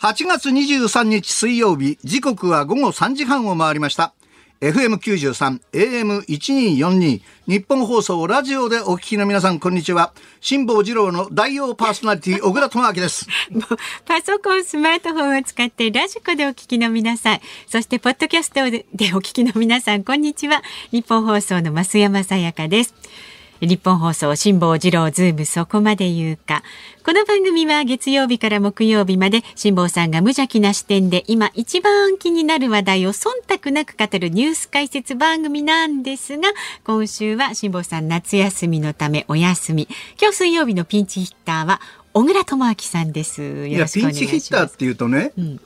8月23日水曜日、時刻は午後3時半を回りました。FM93、AM1242、ニッポン放送、ラジオでお聞きの皆さん、こんにちは。辛坊治郎の代用パーソナリティ、小倉智昭です。パソコン、スマートフォンを使ってラジコでお聞きの皆さん、そしてポッドキャストでお聞きの皆さん、こんにちは。ニッポン放送の増山さやかです。ニッポン放送辛坊治郎ズームそこまで言うか。この番組は月曜日から木曜日まで辛坊さんが無邪気な視点で今一番気になる話題を忖度なく語るニュース解説番組なんですが、今週は辛坊さん夏休みのためお休み。今日水曜日のピンチヒッターは小倉智明さんです。よろしくお願いします。ピンチヒッターっていうとね、うん、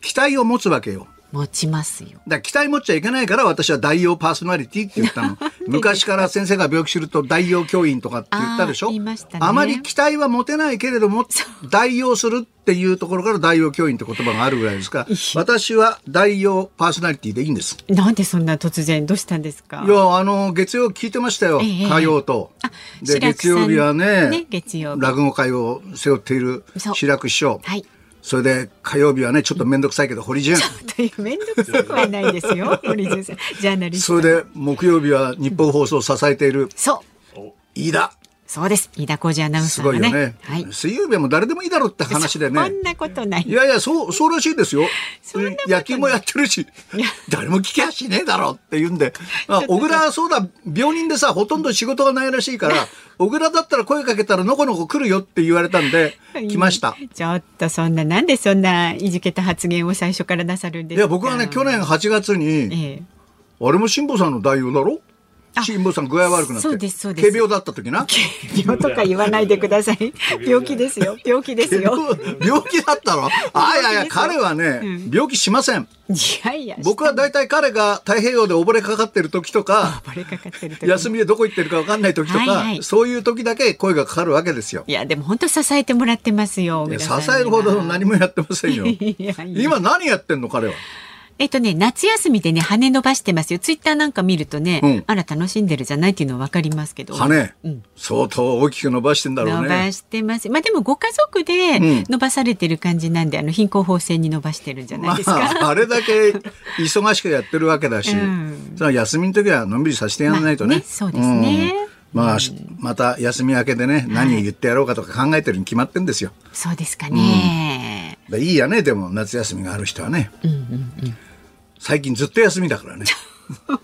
期待を持つわけよ。持ちますよ。だ期待持っちゃいけないから私は代用パーソナリティって言ったの。昔から先生が病気すると代用教員とかって言ったでしょ？あ、ね、あまり期待は持てないけれども、代用するっていうところから代用教員って言葉があるぐらいですから、私は代用パーソナリティでいいんです。なんでそんな突然どうしたんですか？いや、あの、月曜聞いてましたよ。えー、火曜と。で、月曜日はね、ね月曜落語会を背負っている白く師匠。はいそれで火曜日はねちょっと面倒くさいけど堀潤。面倒くさくはないですよ 堀潤さん。ジャーナリスト。それで木曜日は日本放送を支えているそう。飯田そうです。飯田浩二アナウンサー、ね、すごいよね。はい。水曜日はもう誰でもいいだろうって話でね。そんなことない。いやいや、そう、そうらしいですよ。野球もやってるし、誰も聞きゃしねえだろうって言うんで。あ、小倉はそうだ、病人でさ、ほとんど仕事がないらしいから、小倉だったら声かけたらのこのこ来るよって言われたんで、来ました。ちょっとそんな、なんでそんないじけた発言を最初からなさるんですかいや、僕はね、去年8月に、ええ、あれも辛坊さんの代表だろ？辛坊さん具合悪くなって。そうですそうです。軽病だった時な。軽病とか言わないでください。病気ですよ。病気ですよ。病気だったの？あいやいや彼はね、うん、病気しません。いやいや僕は大体彼が太平洋で溺れかかってる時とか休みでどこ行ってるか分かんない時とか、はいはい、そういう時だけ声がかかるわけですよ。いやでも本当支えてもらってますよ支えるほど何もやってませんよ。今何やってんの彼は？えっとね、夏休みでね、羽伸ばしてますよ。ツイッターなんか見るとね、うん、あら、楽しんでるじゃないっていうのはわかりますけど。羽、うん、相当大きく伸ばしてんだろうね。伸ばしてます。まあでも、ご家族で伸ばされてる感じなんで、うん、あの、貧困法制に伸ばしてるんじゃないですか。まあ、あれだけ忙しくやってるわけだし、うん、その休みの時はのんびりさせてやらないとね。まあ、ねそうですね。まあ、また休み明けでね、何言ってやろうかとか考えてるに決まってんですよ。そうですかね。いいやね、でも夏休みがある人はね。うんうんうん最近ずっと休みだからね。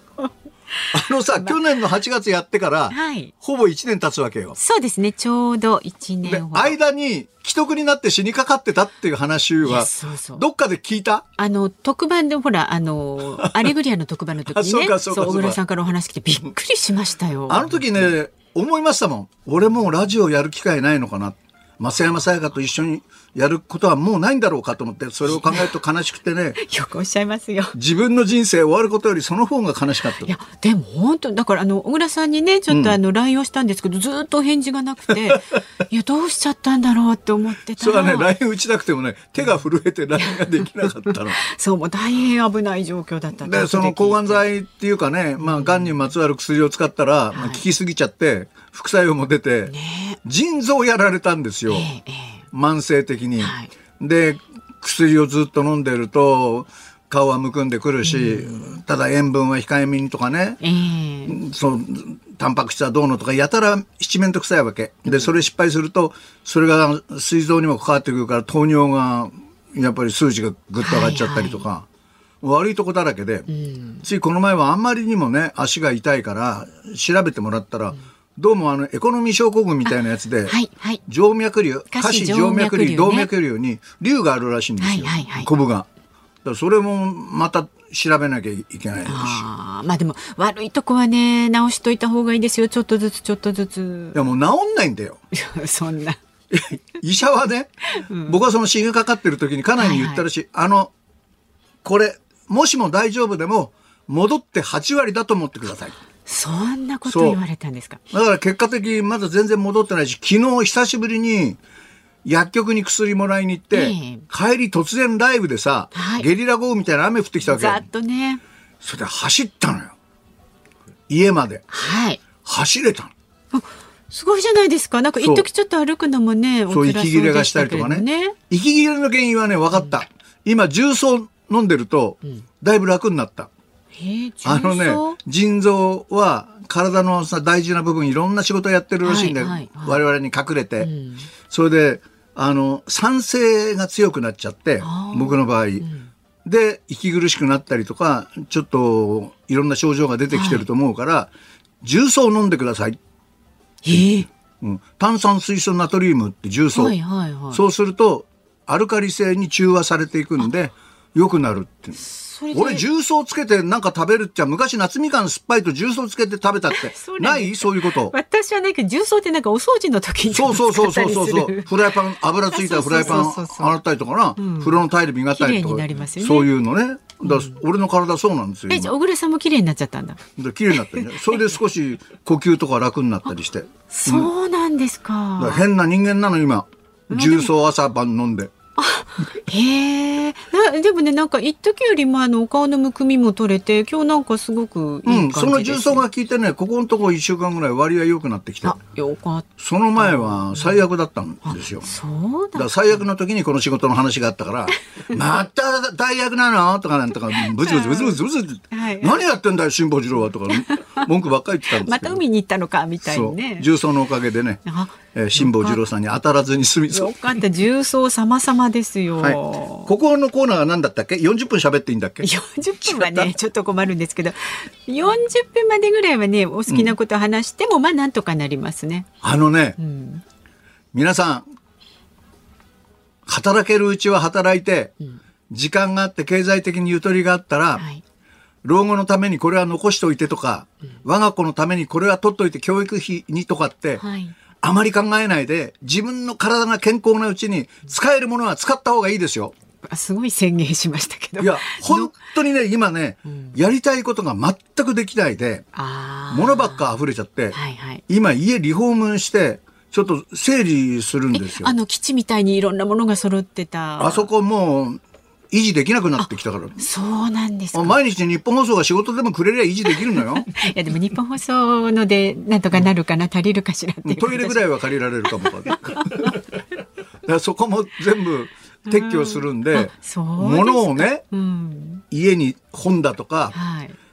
あのさ、去年の8月やってから、はい、ほぼ1年経つわけよ。そうですね、ちょうど1年間に既得になって死にかかってたっていう話は、そうそうどっかで聞いた？あの、特番でほら、あの、アレグリアの特番の時にね、そうかそうか小倉さんからお話来てびっくりしましたよ。あの時ね、思いましたもん。俺もうラジオやる機会ないのかな。増山さやかと一緒にやることはもうないんだろうかと思ってそれを考えると悲しくてね。よくおっしゃいますよ。自分の人生終わることよりその方が悲しかった。いやでも本当だからあの小倉さんにねちょっとあの LINE をしたんですけど、うん、ずっとお返事がなくて いやどうしちゃったんだろうって思ってたら。それはね LINE 打ちたくてもね手が震えて LINE ができなかったの。そうもう大変危ない状況だった。でその抗がん剤っていうかねまあがんにまつわる薬を使ったら、まあ、効きすぎちゃって副作用も出て、ね、腎臓やられたんですよ、慢性的に。はい。で薬をずっと飲んでると顔はむくんでくるし、ただ塩分は控えめにとかね、えー、そのタンパク質はどうのとかやたら七面倒くさいわけ。でそれ失敗するとそれが膵臓にも関わってくるから糖尿がやっぱり数値がぐっと上がっちゃったりとか。はいはい。悪いとこだらけで、うん、ついこの前はあんまりにもね足が痛いから調べてもらったら、うんどうもあのエコノミー症候群みたいなやつで、はいはい、静脈瘤下肢静脈瘤、動脈瘤に瘤があるらしいんですよ、はいはいはい、コブが。それもまた調べなきゃいけないしあまあでも悪いとこはね直しといた方がいいですよ。ちょっとずつちょっとずつ。いやもう治んないんだよ。そんな。医者はね、うん、僕はその死がかかってる時に家内に言ったらしい、はいはい、あのこれもしも大丈夫でも戻って8割だと思ってくださいそんなこと言われたんですか？だから結果的にまだ全然戻ってないし昨日久しぶりに薬局に薬もらいに行って、えー、帰り突然ライブでさ、はい、ゲリラ豪雨みたいな雨降ってきたわけ。ざっとね。それで走ったのよ。家まで。はい。走れたの。すごいじゃないですか。なんか一時ちょっと歩くのもね、そう、息切れがしたりとかね。ね。息切れの原因はね、分かった。うん、今、重曹飲んでると、だいぶ楽になった。うん、あのね、腎臓は体のさ大事な部分いろんな仕事やってるらしいんで、はいはいはい、我々に隠れて、うん、それであの酸性が強くなっちゃって僕の場合、うん、で息苦しくなったりとかちょっといろんな症状が出てきてると思うから、はい、重曹を飲んでください。えー。うん、炭酸水素ナトリウムって重曹、はいはいはい、そうするとアルカリ性に中和されていくんで良くなるって。俺重曹つけてなんか食べるっちゃ昔夏みかん酸っぱいと重曹つけて食べたって。ない？そういうこと？私はないけど重曹ってなんかお掃除の時にそうそうそうそう。そうフライパン油ついたフライパン洗ったりとかな、うん、風呂のタイル磨ったりとか、ね、そういうのね。だ、うん、俺の体そうなんですよ。え、じゃ小倉さんも綺麗になっちゃったんだ。綺麗になってね。それで少し呼吸とか楽になったりして。そうなんですか。か変な人間なの今。重曹朝晩飲んで。へえ。でもね、なんか一時よりもあのお顔のむくみも取れて、今日なんかすごくいい、ね、うん、その重曹が効いてね、ここのところ一週間ぐらい割合良くなってきて。あ、よかった。その前は最悪だったんですよ。そうだ。だ最悪の時にこの仕事の話があったから、また大悪なの？とかなんとか、ブツブツブツブツブツ、はい、何やってんだよ、辛坊治郎は？とか、文句ばっかり言ってたんですまた海に行ったのか？みたいにね。重曹のおかげでね。えー、辛坊治郎さんに当たらずに済みそう。よかった、重曹様々ですよ。はい。ここのコーナーは何だったっけ ?40 分喋っていいんだっけ ?40 分はね、ちょっと困るんですけど、40分までぐらいはね、お好きなこと話しても、うん、まあなんとかなりますね。あのね、うん、皆さん、働けるうちは働いて、うん、時間があって経済的にゆとりがあったら、はい老後のためにこれは残しておいてとか、うん、我が子のためにこれは取っといて教育費にとかって、はい、あまり考えないで、自分の体が健康なうちに使えるものは使った方がいいですよ。すごい宣言しましたけど。いや、本当にね、今ね、うん、やりたいことが全くできないで、物ばっか溢れちゃって、はいはい、今家リフォームして、ちょっと整理するんですよ。あの基地みたいにいろんなものが揃ってた。あそこもう、維持できなくなってきたから。そうなんです毎日日本放送が仕事でもくれりゃ維持できるのよ。いやでも日本放送のでなんとかなるかな、足りるかしらトイレぐらいは借りられるかもか。だそこも全部撤去するんで、物をね、うん、家に本だとか、はい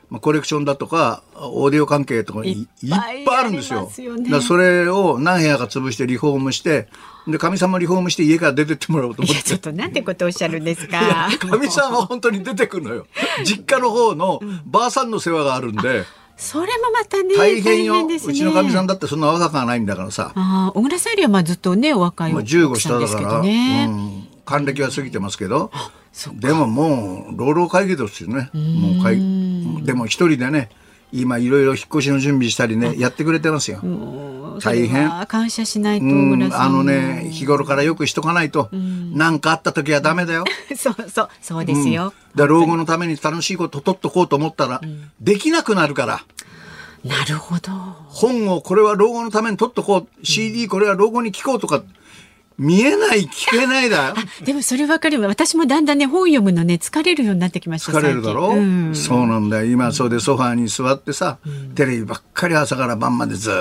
まあ、コレクションだとかオーディオ関係とかいっぱいあるんですよ。すよね、だそれを何部屋か潰してリフォームしてでかみさんもリフォームして家から出てってもらおうと思って。ちょっとなんてことおっしゃるんですか？かみさんは本当に出てくるのよ。実家の方のばあさんの世話があるんで。それもまたね大変よ、ね、うちのかみさんだってそんな若くはないんだからさ。あ小倉さんよりはまあずっとねお若いお15下だから、ね、うん、還暦は過ぎてますけどでももう老老会議ですよね。もう会でも一人でね今いろいろ引っ越しの準備したりねやってくれてますよ。大変。感謝しないとあのね日頃からよくしとかないと何かあった時はダメだよ。そうそうそうですよ、うん、だ老後のために楽しいこと取っとこうと思ったら、うん、できなくなるから。なるほど。本をこれは老後のために取っとこう。CD これは老後に聞こうとか見えない聞けないだでもそれわかる私もだんだんね本読むのね疲れるようになってきました疲れるだろ、うん、そうなんだよ。今それでソファーに座ってさ、うん、テレビばっかり朝から晩までずっ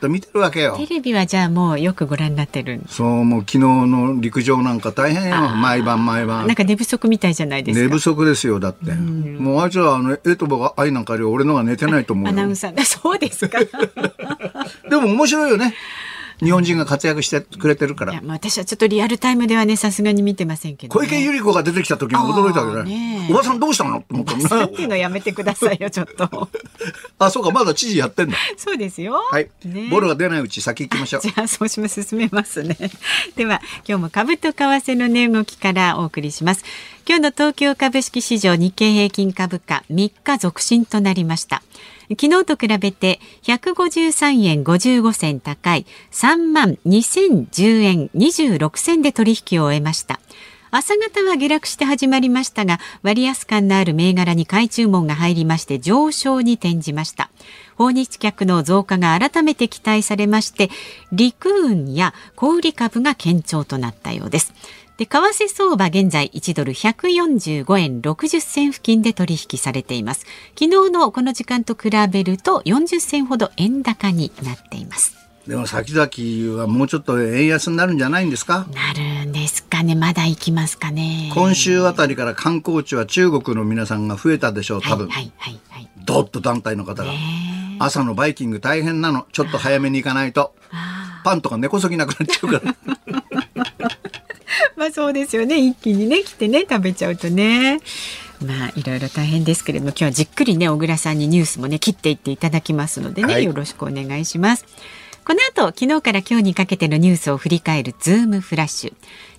と見てるわけよ。テレビはじゃあもうよくご覧になってるそうもう昨日の陸上なんか大変よ。毎晩毎晩。なんか寝不足みたいじゃないですか？寝不足ですよだって、うん、もうあいつはあのエトボ愛なんかより俺のが寝てないと思うアナウンサーそうですかでも面白いよね日本人が活躍してくれてるから。いや、まあ、私はちょっとリアルタイムではね、さすがに見てませんけど、ね、小池百合子が出てきた時に驚いたわけね。ねおばさんどうしたの？と思ったさっていうのやめてくださいよ、ちょっと。あ、そうか、まだ知事やってんだ。そうですよ。はい。ね、ボロが出ないうち先行きましょう。じゃあ、そうします。進めますね。では、今日も株と為替の値動きからお送りします。今日の東京株式市場日経平均株価3日続伸となりました。昨日と比べて153円55銭高い3万2010円26銭で取引を終えました。朝方は下落して始まりましたが割安感のある銘柄に買い注文が入りまして上昇に転じました訪日客の増加が改めて期待されまして陸運や小売株が堅調となったようですで為替相場現在1ドル145円60銭付近で取引されています。昨日のこの時間と比べると40銭ほど円高になっています。でも先々はもうちょっと円安になるんじゃないんですか？なるんですかね。まだ行きますかね。今週あたりから観光地は中国の皆さんが増えたでしょう多分、はいはいはい、はい、どっと団体の方が。朝のバイキング大変なの。ちょっと早めに行かないと。パンとか根こそぎなくなっちゃうから まあそうですよね。一気にね来てね食べちゃうとね。まあいろいろ大変ですけれども今日はじっくりね小倉さんにニュースもね切っていっていただきますのでね、はい、よろしくお願いします。この後昨日から今日にかけてのニュースを振り返るズームフラッシュ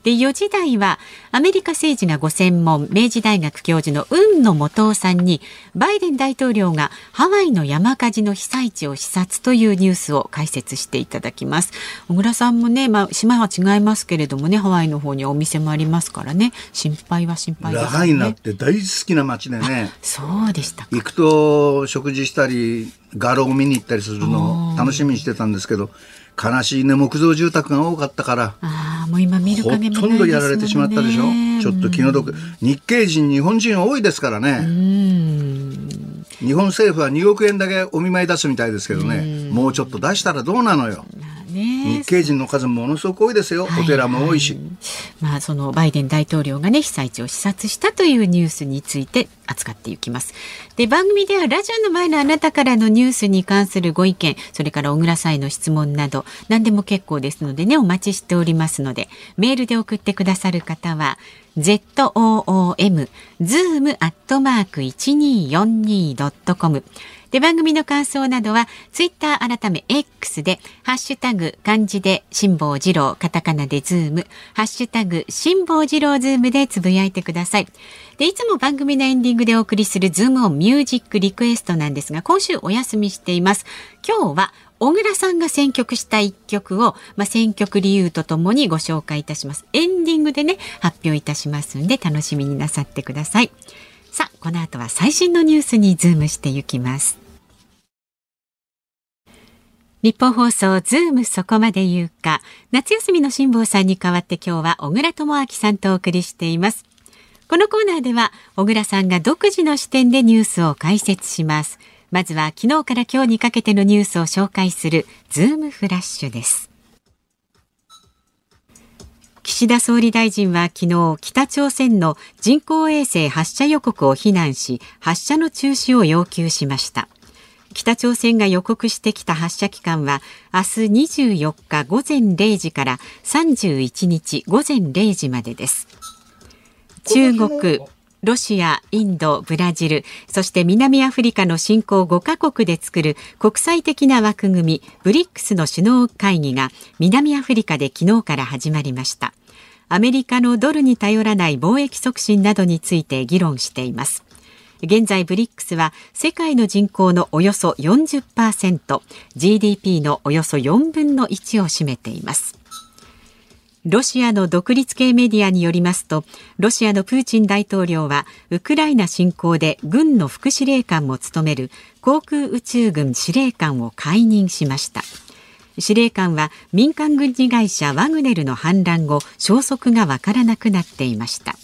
で4時台はアメリカ政治がご専門明治大学教授の雲野元夫さんにバイデン大統領がハワイの山火事の被災地を視察というニュースを解説していただきます。小倉さんもね、まあ、島は違いますけれどもねハワイの方にお店もありますからね。心配は心配ですね。ラハイナって大好きな街でね。そうでした行くと食事したり画廊を見に行ったりするのを楽しみにしてたんですけど悲しいね木造住宅が多かったから。あもう今見る影もほとんどやられてしまったでしょ。ちょっと気の毒。日系人日本人多いですからね。日本政府は2億円だけお見舞い出すみたいですけどね。もうちょっと出したらどうなのよ。ね、日系人の数ものすごく多いですよ、はい。はい、お寺も多いし、まあ、そのバイデン大統領が、ね、被災地を視察したというニュースについて扱っていきます。で番組ではラジオの前のあなたからのニュースに関するご意見それから小倉さんへの質問など何でも結構ですのでねお待ちしておりますのでメールで送ってくださる方は zoom.1242.com で、番組の感想などは、ツイッター改め X で、ハッシュタグ、漢字で、辛坊治郎、カタカナでズーム、ハッシュタグ、辛坊治郎ズームでつぶやいてください。で、いつも番組のエンディングでお送りするズームオンミュージックリクエストなんですが、今週お休みしています。今日は、小倉さんが選曲した一曲を、まあ、選曲理由とともにご紹介いたします。エンディングでね、発表いたしますんで、楽しみになさってください。さあ、この後は最新のニュースにズームしていきます。ニッポン放送ズームそこまで言うか夏休みの辛坊さんに代わって今日は小倉智昭さんとお送りしています。このコーナーでは小倉さんが独自の視点でニュースを解説します。まずは昨日から今日にかけてのニュースを紹介するズームフラッシュです。岸田総理大臣は昨日北朝鮮の人工衛星発射予告を非難し発射の中止を要求しました。北朝鮮が予告してきた発射期間は明日24日午前0時から31日午前0時までです。中国ロシア、インド、ブラジル、そして南アフリカの新興5カ国で作る国際的な枠組みブリックスの首脳会議が南アフリカで昨日から始まりました。アメリカのドルに頼らない貿易促進などについて議論しています。現在ブリックスは世界の人口のおよそ 40%GDP のおよそ4分の1を占めていますロシアの独立系メディアによりますとロシアのプーチン大統領はウクライナ侵攻で軍の副司令官も務める航空宇宙軍司令官を解任しました。司令官は民間軍事会社ワグネルの反乱後消息がわからなくなっていました。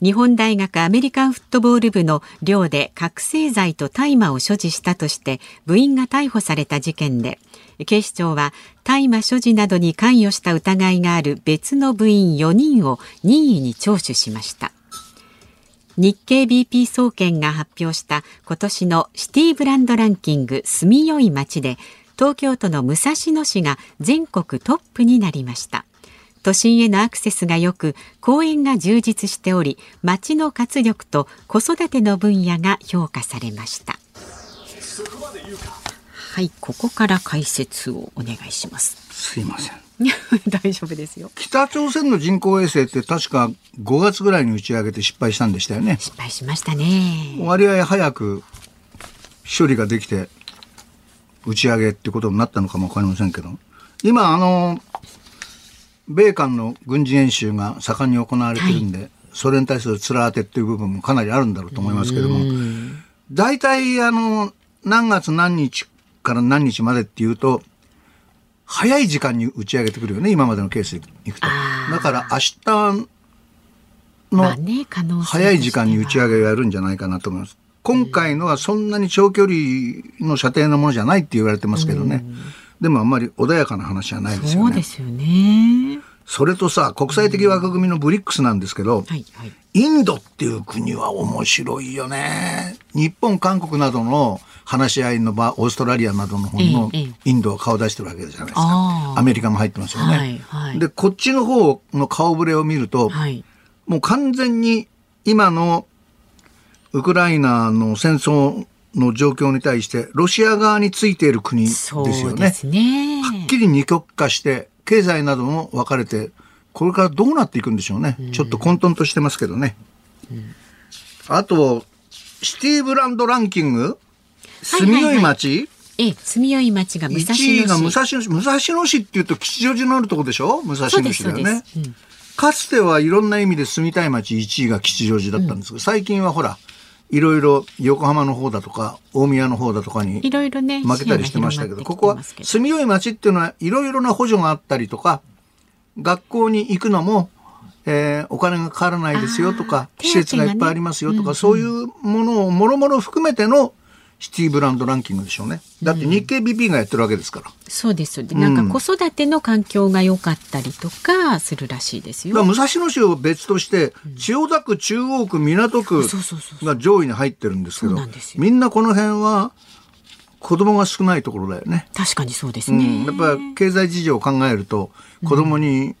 日本大学アメリカンフットボール部の寮で覚醒剤と大麻を所持したとして部員が逮捕された事件で警視庁は大麻所持などに関与した疑いがある別の部員4人を任意に聴取しました。日経 BP 総研が発表した今年のシティブランドランキング住みよい街で東京都の武蔵野市が全国トップになりました。都心へのアクセスが良く公園が充実しており街の活力と子育ての分野が評価されました。はいここから解説をお願いします。すいません。大丈夫ですよ。北朝鮮の人工衛星って確か5月ぐらいに打ち上げて失敗したんでしたよね。失敗しましたね。割合早く処理ができて打ち上げってことになったのかもわかりませんけど。今あの米韓の軍事演習が盛んに行われてるんで、はい、それに対する面当てっていう部分もかなりあるんだろうと思いますけども、大体、あの、何月何日から何日までっていうと、早い時間に打ち上げてくるよね、今までのケースでいくと。だから明日の早い時間に打ち上げをやるんじゃないかなと思います。今回のはそんなに長距離の射程のものじゃないって言われてますけどね。でもあんまり穏やかな話はないですよね。そうですよね。それとさ国際的枠組みのブリックスなんですけど、はいはい。インドっていう国は面白いよね。日本、韓国などの話し合いの場、オーストラリアなどの方にもインドは顔出してるわけじゃないですかアメリカも入ってますよね。はいはいで、こっちの方の顔ぶれを見ると、はい。もう完全に今のウクライナの戦争の状況に対してロシア側についている国ですそうよね。ですね。はっきり二極化して経済なども分かれてこれからどうなっていくんでしょうね、ちょっと混沌としてますけどね、あとシティブランドランキング住みよい町、ええ、住みよい町が武蔵野市。1位が武蔵野市。武蔵野市っていうと吉祥寺のあるとこでしょ？武蔵野市だよね。す。うん。かつてはいろんな意味で住みたい街1位が吉祥寺だったんですけど、最近はほらいろいろ横浜の方だとか大宮の方だとかにいろいろね、負けたりしてましたけど、ここは住みよい町っていうのはいろいろな補助があったりとか、学校に行くのも、えーお金がかからないですよとか、あー施設がいっぱいありますよとか、手当がねそういうものをもろもろ含めてのシティブランドランキングでしょうね。だって日経 BP がやってるわけですから。そうです。でなんか子育ての環境が良かったりとかするらしいですよ。武蔵野市を別として、千代田区、中央区、港区が上位に入ってるんですけどみんなこの辺は子供が少ないところだよね。確かにそうですね。うん、やっぱり経済事情を考えると子供に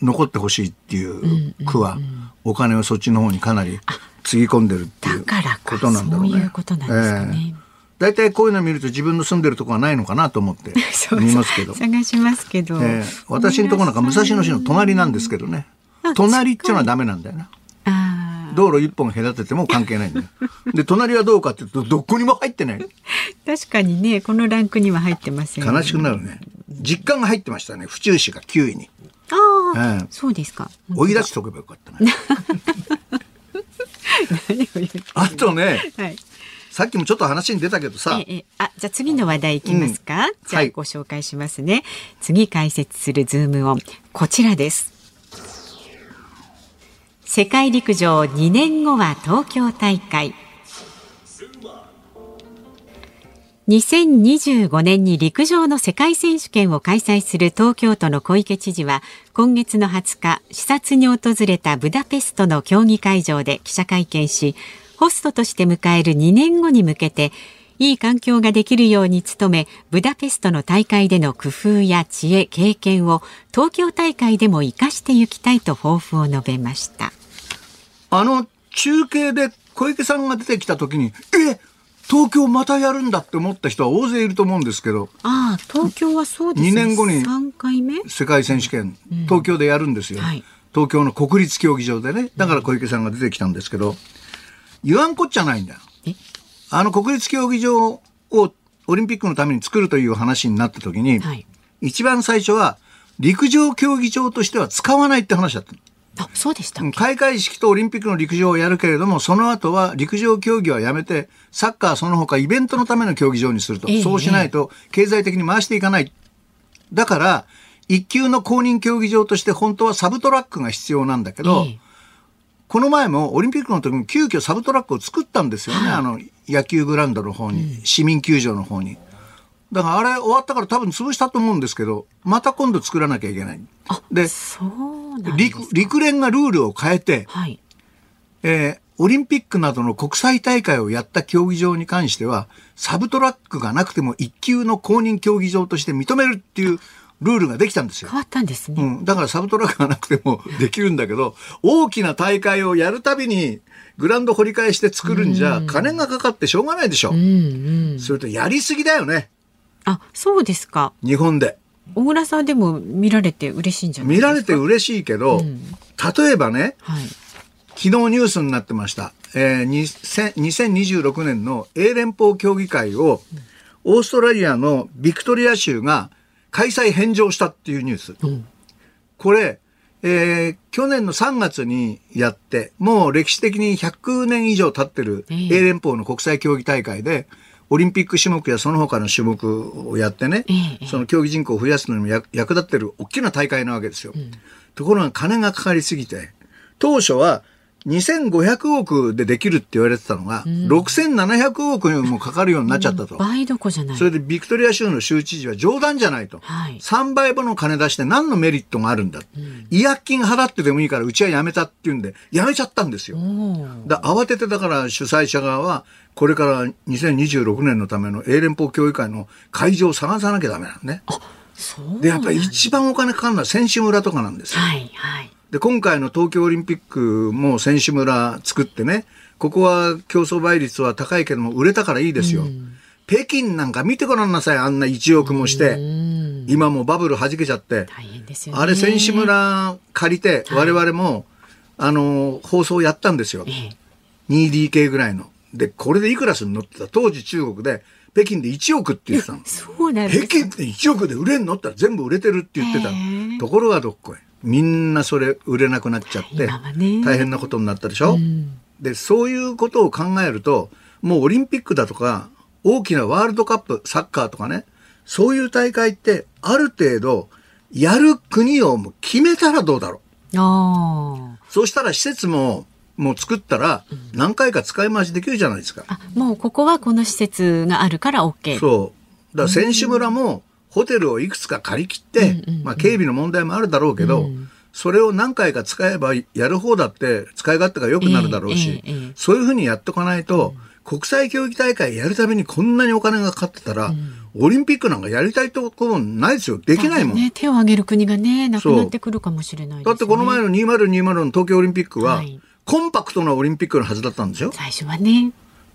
残ってほしいっていう区はお金をそっちの方にかなりつぎ込んでるっていうことなんだろうね。そういうことなんですかねええ大体こういうの見ると自分の住んでるとこはないのかなと思って 見ますけど。探しますけど。ええ私のところなんか武蔵野市の隣なんですけどね。隣っていうのはダメなんだよな。道路一本隔てても関係ないんだよ。で、隣はどうかっていうと、どこにも入ってない。確かにね、このランクには入ってません、悲しくなるね。実家が入ってましたね。府中市が9位に。ああ、ええそうですか。追い出しておけばよかったね。あとね、はい。さっきもちょっと話に出たけどさ、ええ、あ、じゃあ次の話題いきますか。じゃはいあご紹介しますね。次解説するズームオン。こちらです。世界陸上2年後は東京大会。2025年に陸上の世界選手権を開催する東京都の小池知事は今月の20日視察に訪れたブダペストの競技会場で記者会見しホストとして迎える2年後に向けていい環境ができるように努めブダペストの大会での工夫や知恵経験を東京大会でも生かしていきたいと抱負を述べました。あの中継で小池さんが出てきた時に、え東京またやるんだって思った人は大勢いると思うんですけど、ああ東京はそうですね。2年後に3回目？世界選手権、東京でやるんですよ。はい。東京の国立競技場でね。だから小池さんが出てきたんですけど、言わんこっちゃないんだよ。え？あの国立競技場をオリンピックのために作るという話になった時に、はい一番最初は陸上競技場としては使わないって話だったの。あそうでした開会式とオリンピックの陸上をやるけれども、その後は陸上競技はやめて、サッカーその他イベントのための競技場にすると。ええそうしないと経済的に回していかない。だから、一級の公認競技場として本当はサブトラックが必要なんだけど、ええこの前もオリンピックの時に急遽サブトラックを作ったんですよね。あの、野球グラウンドの方に、市民球場の方に。だからあれ終わったから多分潰したと思うんですけど、また今度作らなきゃいけない。で、陸陸連がルールを変えて、はいえーオリンピックなどの国際大会をやった競技場に関しては、サブトラックがなくても一級の公認競技場として認めるっていうルールができたんですよ。変わったんですね、うん、だからサブトラックがなくても できるんだけど、大きな大会をやるたびにグラウンド掘り返して作るんじゃ、金がかかってしょうがないでしょ。うんうん。それとやりすぎだよね、あそうですか。日本で。小倉さんでも見られて嬉しいんじゃないですか？見られて嬉しいけど、例えばね、はい。昨日ニュースになってました。えー、2000 2026年の英連邦協議会を、オーストラリアのビクトリア州が開催返上したっていうニュース。これ、えー去年の3月にやって、もう歴史的に100年以上経ってるええ英連邦の国際競技大会で、オリンピック種目やその他の種目をやってね、ええその競技人口を増やすのにも役役立ってる大きな大会なわけですよ。ところが金がかかりすぎて、当初は2500億でできるって言われてたのが、うん、6700億にもかかるようになっちゃったと。倍どこじゃない。それでビクトリア州の州知事は冗談じゃないと。はい、3倍分の金出して何のメリットがあるんだ。うん、違約金払ってでもいいからうちは辞めたっていうんで、辞めちゃったんですよ。だ慌ててだから主催者側は、これから2026年のための英連邦協議会の会場を探さなきゃダメなのね。で、やっぱり一番お金かかるのは選手村とかなんですよ。はいはい。で、今回の東京オリンピックも選手村作ってね、ここは競争倍率は高いけども売れたからいいですよ。うん、北京なんか見てごらんなさい、あんな1億もして。今もバブル弾けちゃって。大変ですよ、ね、あれ選手村借りて、我々も、はい、あの、放送やったんですよ。ええ、2DK ぐらいの。で、これでいくらすんのって言ったら、当時中国で、北京で1億って言ってたの。そうなんです北京で1億で売れんのって言ったら全部売れてるって言ってたの。ところがどっこい。みんなそれ売れなくなっちゃって、大変なことになったでしょ、うん、で、そういうことを考えると、もうオリンピックだとか、大きなワールドカップ、サッカーとかね、そういう大会って、ある程度、やる国を決めたらどうだろう。そうしたら施設も、もう作ったら、何回か使い回しできるじゃないですか。うん、もうここはこの施設があるから OK。そう。だから選手村も、ホテルをいくつか借り切って、まあ警備の問題もあるだろうけど、それを何回か使えばやる方だって使い勝手が良くなるだろうし、そういうふうにやっとかないと、国際競技大会やるためにこんなにお金がかかってたら、オリンピックなんかやりたいところないですよ。できないもん。ね、手を挙げる国がね、なくなってくるかもしれない、ね、だってこの前の2020の東京オリンピックは、はい、コンパクトなオリンピックのはずだったんですよ。最初はね。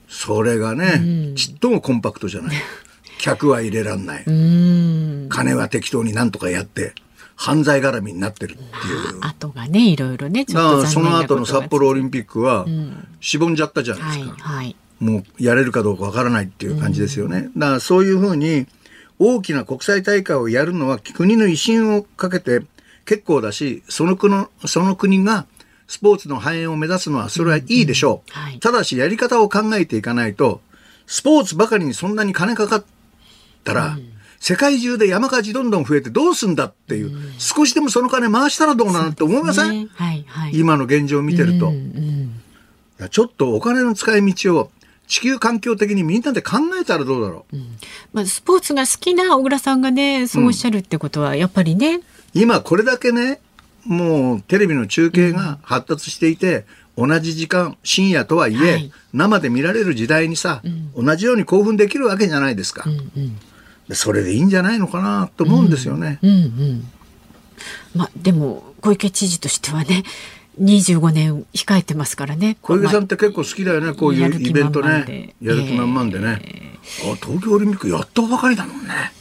それがね、うん、ちっともコンパクトじゃない。客は入れらんない。金は適当になんとかやって。犯罪絡みになってるっていう。後がね、いろいろね、ちょっとその後の札幌オリンピックは、しぼんじゃったじゃないですか。はいはい、もうやれるかどうかわからないっていう感じですよね。だからそういうふうに、大きな国際大会をやるのは国の威信をかけて結構だし、その国の、その国がスポーツの繁栄を目指すのはそれはいいでしょう。うんはい、ただしやり方を考えていかないと、スポーツばかりにそんなに金かかったら、うん。世界中で山火事どんどん増えてどうすんだっていう、うん、少しでもその金回したらどうなのって思いません、ね。はいはい、今の現状を見てると、うんうん、ちょっとお金の使い道を地球環境的にみんなで考えたらどうだろう、うん、まあ、スポーツが好きな小倉さんがねそうおっしゃるってことはやっぱりね、今これだけねもうテレビの中継が発達していて、同じ時間深夜とはいえ、はい、生で見られる時代にさ、同じように興奮できるわけじゃないですか。うんうんそれでいいんじゃないのかなと思うんですよね。うんうんうん、まあでも小池知事としてはね25年控えてますからね。小池さんって結構好きだよね、こういうイベントね。やる気満々でね、えー、あ。東京オリンピックやったばかりだもんね。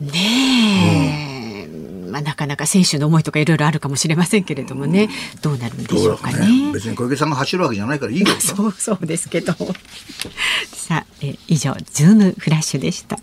ねえ、うん、まあなかなか選手の思いとかいろいろあるかもしれませんけれどもね、うん、どうなるんでしょうかね。ね別に小池さんが走るわけじゃないからいいけどそうそうですけど。さあ、え以上ズームフラッシュでした。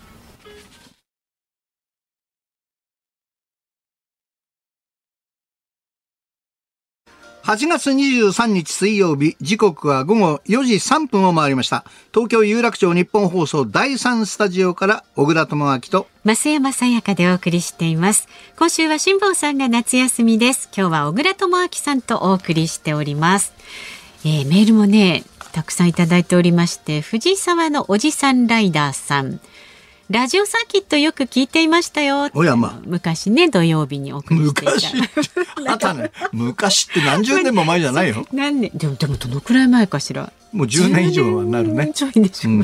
8月23日水曜日、時刻は午後4時3分を回りました。東京有楽町日本放送第3スタジオから小倉智明と増山さやかでお送りしています。今週は辛坊さんが夏休みです。今日は小倉智明さんとお送りしております。えー、メールもね、たくさんいただいておりまして、藤沢のおじさんライダーさん。ラジオサーキットよく聞いていましたよ。おやま。昔ね、土曜日に送りしていた。昔 あったね。昔って何十年も前じゃないよ。何年？でも、でもどのくらい前かしら。もう10年以上はなるね。ちょいでしょう。うん、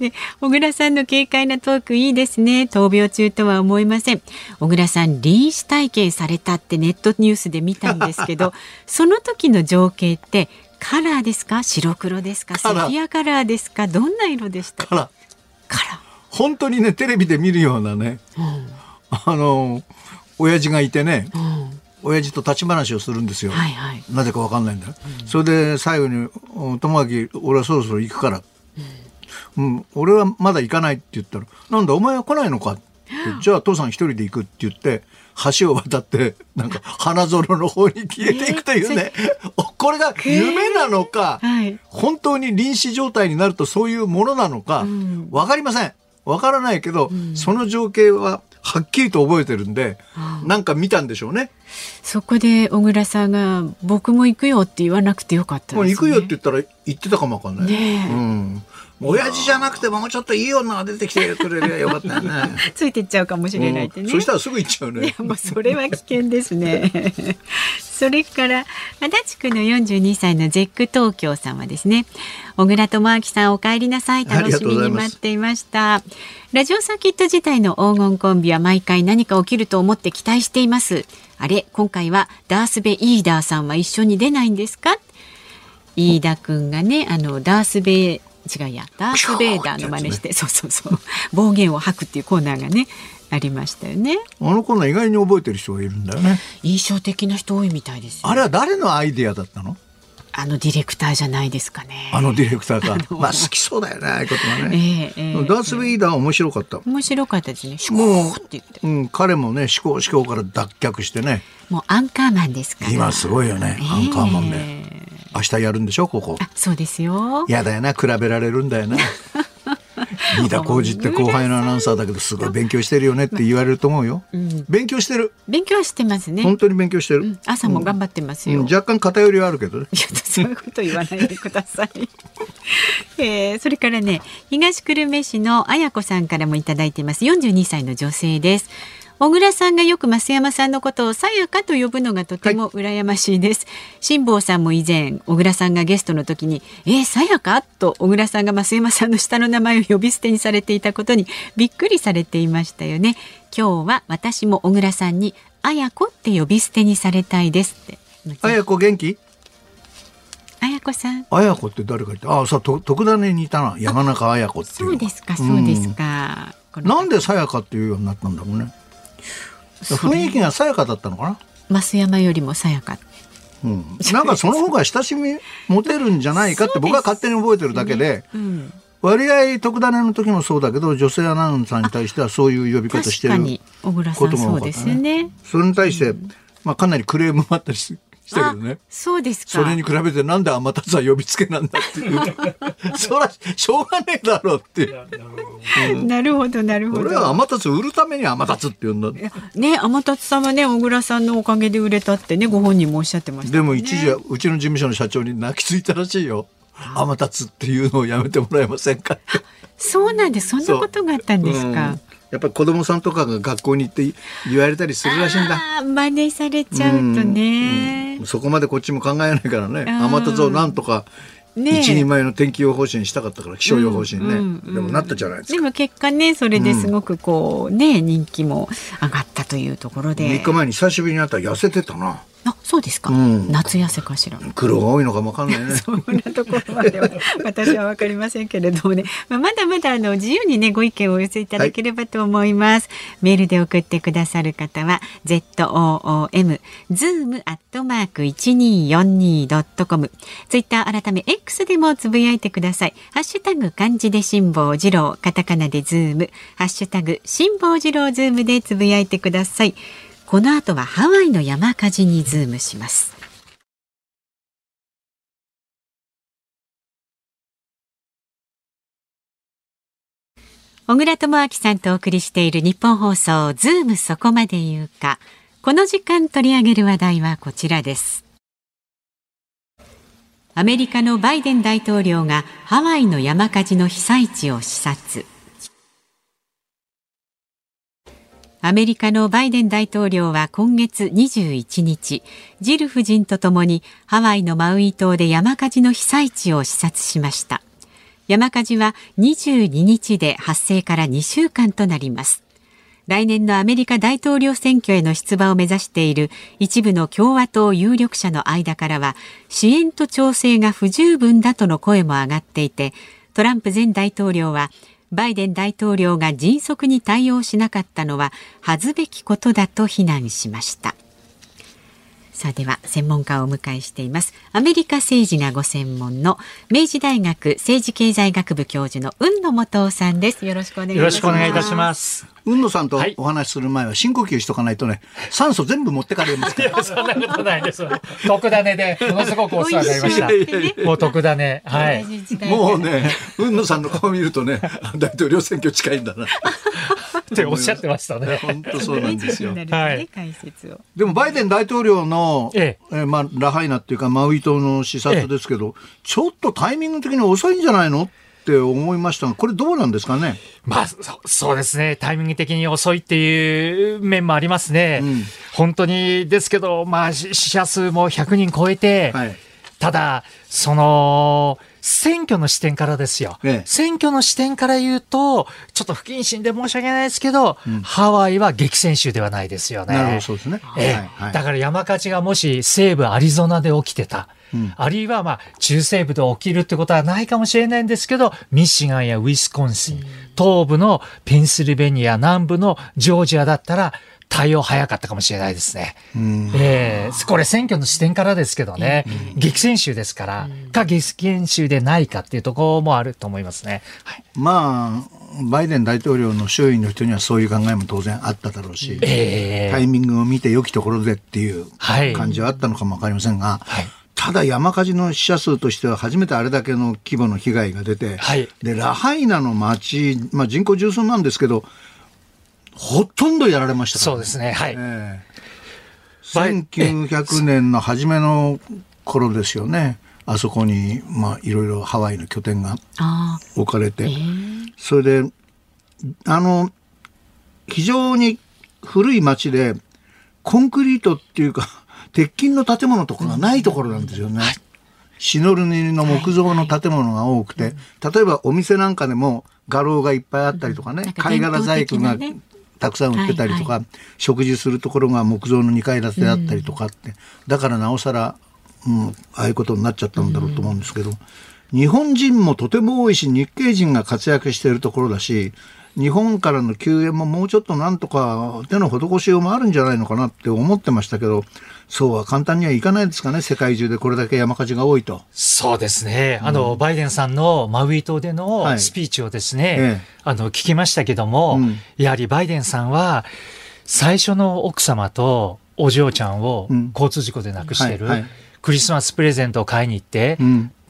で、小倉さんの軽快なトークいいですね。闘病中とは思いません。小倉さん、臨死体験されたってネットニュースで見たんですけど、その時の情景ってカラーですか？白黒ですか？セピアカラーですか？どんな色でした？カラー。カラー。本当にねテレビで見るようなね、うん、あの親父がいてね、うん、親父と立ち話をするんですよ、はいはい、なぜか分かんないんだ、うん、それで最後に「友明俺はそろそろ行くから」うん、俺はまだ行かない」って言ったら「なんだお前は来ないのか」って「じゃあ父さん一人で行く」って言って橋を渡ってなんか花園の方に消えていくというね、えー、これが夢なのか、はい、本当に臨死状態になるとそういうものなのか、分かりません。わからないけど、うん、その情景ははっきりと覚えてるんで、なんか見たんでしょうね。そこで小倉さんが僕も行くよって言わなくてよかったです、ね、行くよって言ったら行ってたかもわかんない。ねうん。親父じゃなくてもうちょっといい女が出てきてくれりゃよかったよね。ついてっちゃうかもしれないってね。うん、そしたらすぐ行っちゃうね。いやもうそれは危険ですね。それから足立区の42歳のゼック東京さんはですね小倉智昭さんお帰りなさい楽しみに待っていましたラジオサーキット自体の黄金コンビは毎回何か起きると思って期待していますあれ今回はダースベイーダーさんは一緒に出ないんですか？飯田くんがねあのダースベイ違うやダース・ベイダーの真似して、そうそうそう暴言を吐くっていうコーナーがねありましたよね。あのコーナー意外に覚えてる人がいるんだよね。印象的な人多いみたいです、あれは誰のアイディアだったの？あのディレクターじゃないですかね。あのディレクターか。まあ好きそうだよね、ああいうことはね。えーえー、ダース・ベイダー面白かった。面白かったですね。もう、うん、彼もね、思考思考から脱却してね。もうアンカーマンですから。今すごいよね、アンカーマンね。明日やるんでしょここ。そうですよ。やだよな、比べられるんだよな。飯田浩二って後輩のアナウンサーだけどすごい勉強してるよねって言われると思うよ、うん、勉強してる。勉強してますね。本当に勉強してる、うん、朝も頑張ってますよ、うん、若干偏りはあるけどね。いやそういうこと言わないでください。えー、それからね東久留米市の綾子さんからもいただいています。42歳の女性です小倉さんがよく増山さんのことをさやかと呼ぶのがとても羨ましいです。辛、坊、さんも以前、小倉さんがゲストの時に、えー、さやか？と小倉さんが増山さんの下の名前を呼び捨てにされていたことにびっくりされていましたよね。今日は私も小倉さんに、あやこって呼び捨てにされたいですって。あやこ元気？あやこさん。あやこって誰か言って、ああ、さ、と、徳田に似たな、山中あやこっていう。そうですか、そうですか。なんでさやかっていうようになったんだろうね。雰囲気がさやかだったのかな？増山よりもさやか。うん、なんかその方が親しみ持てるんじゃないかって僕は勝手に覚えてるだけで、うん、割合特ダネの時もそうだけど女性アナウンサーに対してはそういう呼び方してることが多かったね。ね。それに対して、まあ、かなりクレームもあったりして。したけどね。そうですそれに比べてなんで天達は呼びつけなんだっていう。そら、しょうがねえだろうっていう。うん、なるほど、なるほど。俺は天達売るために天達って呼んだ。ね、天達さんはね、小倉さんのおかげで売れたってね、ご本人もおっしゃってました、ね、でも一時はうちの事務所の社長に泣きついたらしいよ。天達っていうのをやめてもらえませんかそうなんです。そんなことがあったんですか。やっぱり子供さんとかが学校に行って言われたりするらしいんだ。真似されちゃうとね、うんうん、そこまでこっちも考えないからね。天達をなんとかね、一人前の天気予報士にしたかったから気象予報士にね、うんうんうん、でもなったじゃないですか。でも結果ねそれですごくこうね、人気も上がったというところで。3日前に久しぶりに会ったら痩せてたなあ、そうですか。うん、夏痩せかしら。黒が多いのかもわかんないね。そんなところまでは私はわかりませんけれどもね。まあ、まだまだあの自由にねご意見をお寄せいただければと思います。はい、メールで送ってくださる方は z o o m zoom アットマーク一二四二ドットコム。ツイッター改め X でもつぶやいてください。ハッシュタグ漢字で辛坊治郎、カタカナでズーム、ハッシュタグ辛坊治郎ズームでつぶやいてください。この後はハワイの山火事にズームします。小倉智昭さんとお送りしているニッポン放送ズームそこまで言うか。この時間取り上げる話題はこちらです。アメリカのバイデン大統領がハワイの山火事の被災地を視察。アメリカのバイデン大統領は今月21日、ジル夫人とともにハワイのマウイ島で山火事の被災地を視察しました。山火事は22日で発生から2週間となります。来年のアメリカ大統領選挙への出馬を目指している一部の共和党有力者の間からは支援と調整が不十分だとの声も上がっていてトランプ前大統領はバイデン大統領が迅速に対応しなかったのは恥ずべきことだと非難しました。さあでは専門家をお迎えしています。アメリカ政治がご専門の明治大学政治経済学部教授の雲野元夫さんです。よろしくお願いいたします。雲野さんとお話しする前は深呼吸しとかないとね 酸素全部持ってかれますからそんなことないです。特ダネでものすごくお世話になりました。もう特ダネ。はい。もうね雲野さんの顔見るとね大統領選挙近いんだな。っておっしゃってましたね。本当そうなんですよ。はい。解説を。でもバイデン大統領の、ええ。えまあ、ラハイナっていうかマウイ島の視察ですけど、ちょっとタイミング的に遅いんじゃないの？って思いましたが、これどうなんですかね？まあ、そうですね。タイミング的に遅いっていう面もありますね。うん、本当にですけど、まあ、死者数も100人超えて、はい、ただ、その、選挙の視点からですよ、ええ、選挙の視点から言うと、ちょっと不謹慎で申し訳ないですけど、うん、ハワイは激戦州ではないですよね。なるほど、そうですね。えはいはい、だから山火事がもし西部アリゾナで起きてた。うん、あるいはまあ中西部で起きるってことはないかもしれないんですけど、ミシガンやウィスコンシン、東部のペンシルベニア、南部のジョージアだったら、対応早かったかもしれないですね。えー、これ選挙の視点からですけどね、激戦州ですから、か激戦州でないかっていうところもあると思いますね。はい、まあ、バイデン大統領の周囲の人にはそういう考えも当然あっただろうし、えー、タイミングを見て良きところでっていう感じはあったのかもわかりませんが、はいただ山火事の死者数としては初めてあれだけの規模の被害が出て、はい、でラハイナの町、まあ、人口十数万ですけどほとんどやられましたから、ね、そうですね。はい。えー、1900年の初めの頃ですよね。あそこに、まあ、いろいろハワイの拠点が置かれて、えー、それで、あの、非常に古い町で、コンクリートっていうか、鉄筋の建物とかがないところなんですよね。シノルニの木造の建物が多くて、例えばお店なんかでも画廊がいっぱいあったりとかね、貝殻細工がたくさん売ってたりとか、食事するところが木造の2階建てだったりとかって、うん、だからなおさら、うん、ああいうことになっちゃったんだろうと思うんですけど、うん、日本人もとても多いし日系人が活躍しているところだし日本からの救援ももうちょっとなんとか手の施しようもあるんじゃないのかなって思ってましたけど、そうは簡単にはいかないですかね、世界中でこれだけ山火事が多いと。そうですね。あの、うん、バイデンさんのマウイ島でのスピーチをですね、はいええ、あの、聞きましたけども、うん、やはりバイデンさんは、最初の奥様とお嬢ちゃんを交通事故で亡くしてる、うんはいはい、クリスマスプレゼントを買いに行って、